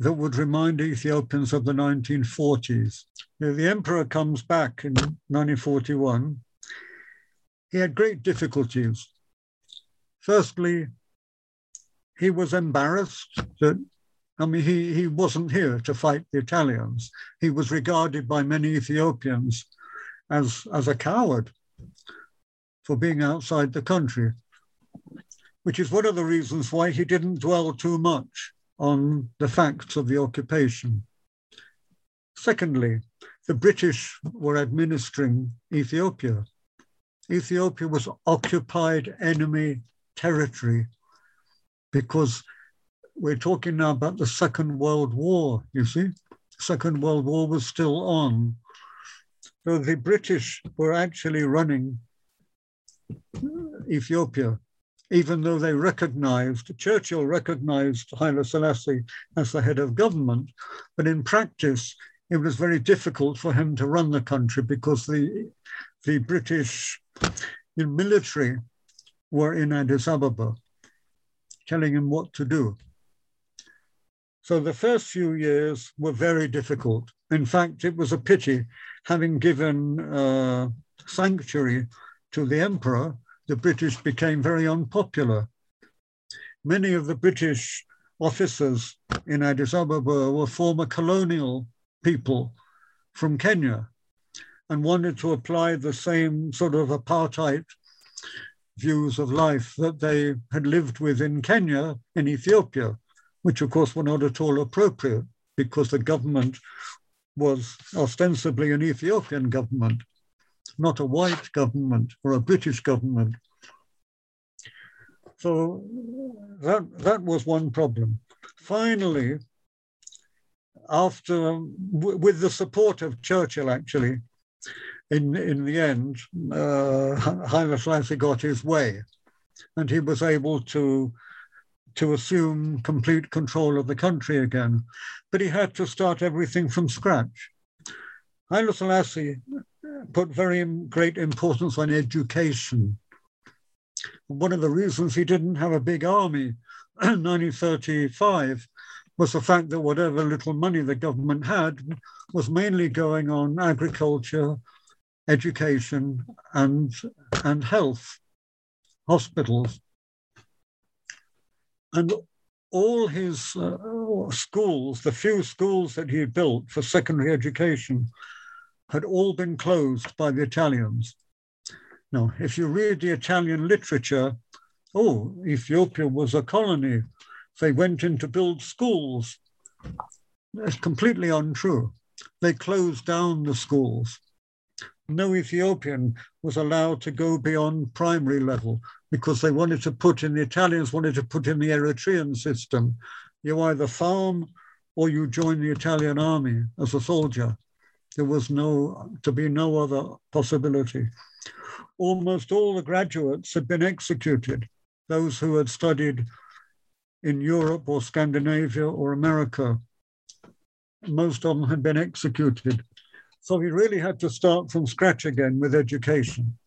Speaker 2: that would remind Ethiopians of the 1940s. You know, the emperor comes back in 1941. He had great difficulties. Firstly, he was embarrassed that, I mean, he, he wasn't here to fight the Italians. He was regarded by many Ethiopians as, as a coward for being outside the country, which is one of the reasons why he didn't dwell too much on the facts of the occupation. Secondly, the British were administering Ethiopia. Ethiopia was occupied enemy territory because we're talking now about the Second World War, you see. Second World War was still on. So the British were actually running Ethiopia, even though they recognized, Churchill recognized Haile Selassie as the head of government, but in practice, it was very difficult for him to run the country because the, the British military were in Addis Ababa telling him what to do. So the first few years were very difficult. In fact, it was a pity, having given uh, sanctuary to the emperor, the British became very unpopular. Many of the British officers in Addis Ababa were former colonial people from Kenya and wanted to apply the same sort of apartheid views of life that they had lived with in Kenya, in Ethiopia, which of course were not at all appropriate because the government was ostensibly an Ethiopian government, not a white government or a British government. So that, that was one problem. Finally, after, with the support of Churchill actually, in, in the end, uh, Haile Selassie got his way and he was able to, to assume complete control of the country again. But he had to start everything from scratch. Haile Selassie put very great importance on education. One of the reasons he didn't have a big army in 1935 was the fact that whatever little money the government had was mainly going on agriculture, education, and, and health, hospitals. And all his uh, schools, the few schools that he built for secondary education, had all been closed by the Italians. Now, if you read the Italian literature, oh, Ethiopia was a colony. They went in to build schools. That's completely untrue. They closed down the schools no Ethiopian was allowed to go beyond primary level because they wanted to put in, the Italians wanted to put in the Eritrean system. You either farm or you join the Italian army as a soldier. There was no, to be no other possibility. Almost all the graduates had been executed. Those who had studied in Europe or Scandinavia or America, most of them had been executed. So he really had to start from scratch again with education.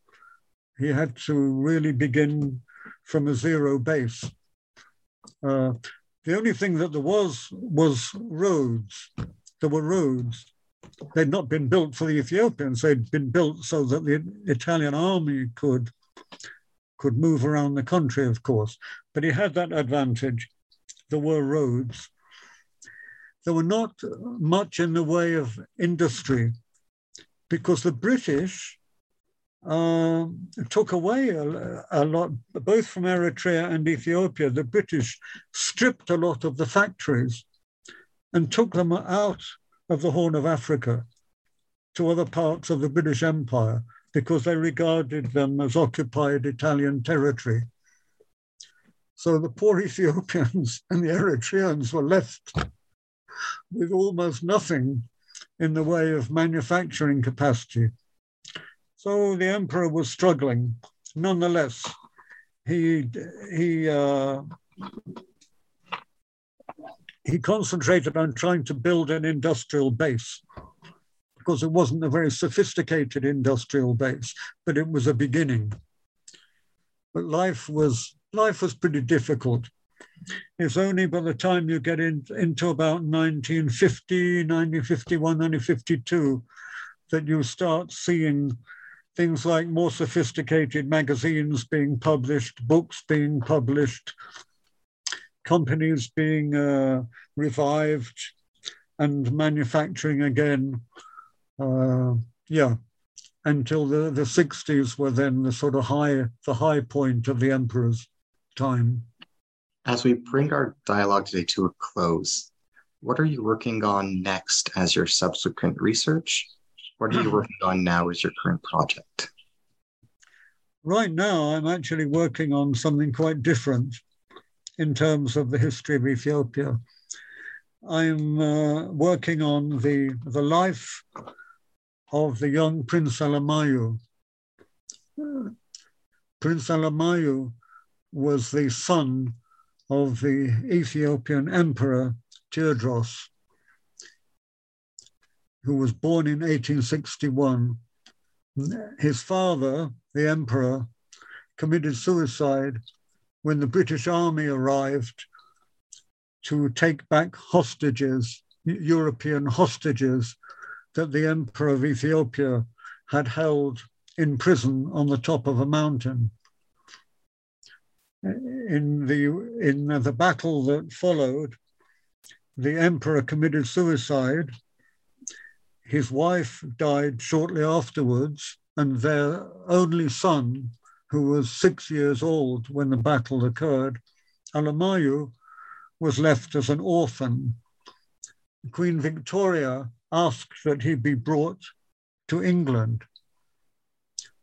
Speaker 2: He had to really begin from a zero base. Uh, the only thing that there was was roads. There were roads. They'd not been built for the Ethiopians. They'd been built so that the Italian army could could move around the country, of course. But he had that advantage. There were roads. There were not much in the way of industry because the British uh, took away a, a, lot, both from Eritrea and Ethiopia. The British stripped a lot of the factories and took them out of the Horn of Africa to other parts of the British Empire because they regarded them as occupied Italian territory. So the poor Ethiopians and the Eritreans were left with almost nothing in the way of manufacturing capacity. So the emperor was struggling. Nonetheless, he, he, uh, he concentrated on trying to build an industrial base because it wasn't a very sophisticated industrial base, but it was a beginning. But life was, life was pretty difficult. It's only by the time you get in, into about 1950, 1951, 1952 that you start seeing things like more sophisticated magazines being published, books being published, companies being uh, revived and manufacturing again. Uh, yeah, until the, the 60s were then the sort of high, the high point of the emperor's time.
Speaker 1: As we bring our dialogue today to a close, what are you working on next as your subsequent research? What are you working on now as your current project?
Speaker 2: Right now, I'm actually working on something quite different in terms of the history of Ethiopia. I'm uh, working on the, the life of the young Prince Alamayu. Prince Alamayu was the son of the Ethiopian Emperor Tewodros, who was born in 1861. His father, the emperor, committed suicide when the British Army arrived to take back hostages, European hostages that the Emperor of Ethiopia had held in prison on the top of a mountain. In the, in the battle that followed, the emperor committed suicide. His wife died shortly afterwards, and their only son, who was six years old when the battle occurred, Alamayu, was left as an orphan. Queen Victoria asked that he be brought to England.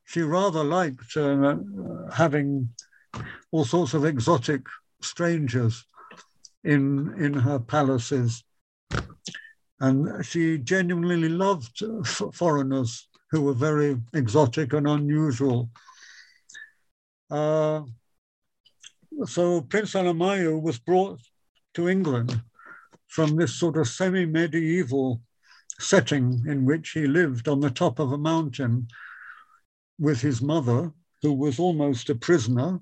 Speaker 2: She rather liked uh, having all sorts of exotic strangers in, in her palaces. And she genuinely loved foreigners who were very exotic and unusual. Uh, so Prince Alamayu was brought to England from this sort of semi medieval setting in which he lived on the top of a mountain with his mother, who was almost a prisoner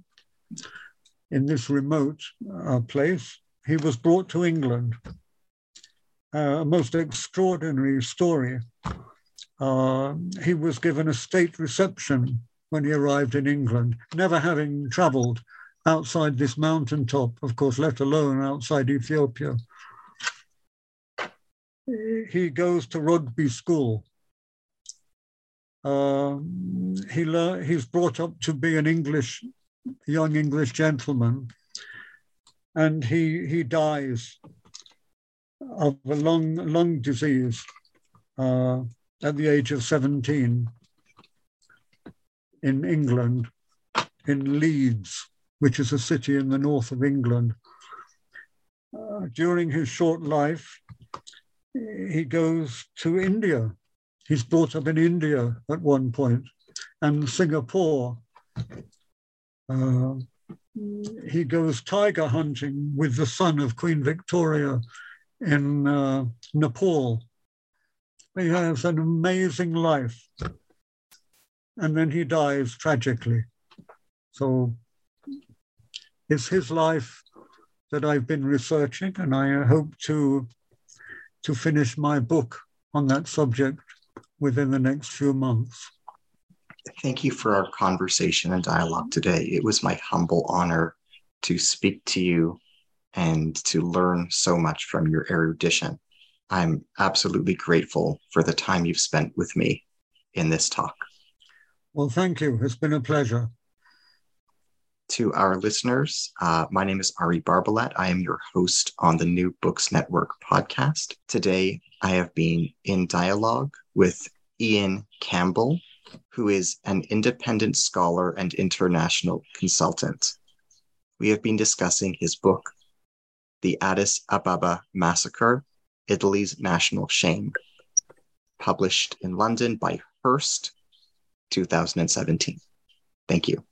Speaker 2: in this remote uh, place. He was brought to England. Uh, a most extraordinary story. Uh, he was given a state reception when he arrived in England, never having traveled outside this mountaintop, of course, let alone outside Ethiopia he goes to rugby school. Uh, he he's brought up to be an English, young English gentleman, and he he dies of a lung lung disease uh, at the age of seventeen in England, in Leeds, which is a city in the north of England. Uh, during his short life, he goes to India. He's brought up in India at one point and Singapore. Uh, he goes tiger hunting with the son of Queen Victoria in uh, Nepal. He has an amazing life. And then he dies tragically. So it's his life that I've been researching, and I hope to to finish my book on that subject within the next few months.
Speaker 1: Thank you for our conversation and dialogue today. It was my humble honor to speak to you and to learn so much from your erudition. I'm absolutely grateful for the time you've spent with me in this talk.
Speaker 2: Well, thank you. It's been a pleasure
Speaker 1: to our listeners. Uh, my name is Ari Barbalat. I am your host on the New Books Network podcast. Today, I have been in dialogue with Ian Campbell, who is an independent scholar and international consultant. We have been discussing his book, The Addis Ababa Massacre Italy's National Shame, published in London by Hurst, 2017. Thank you.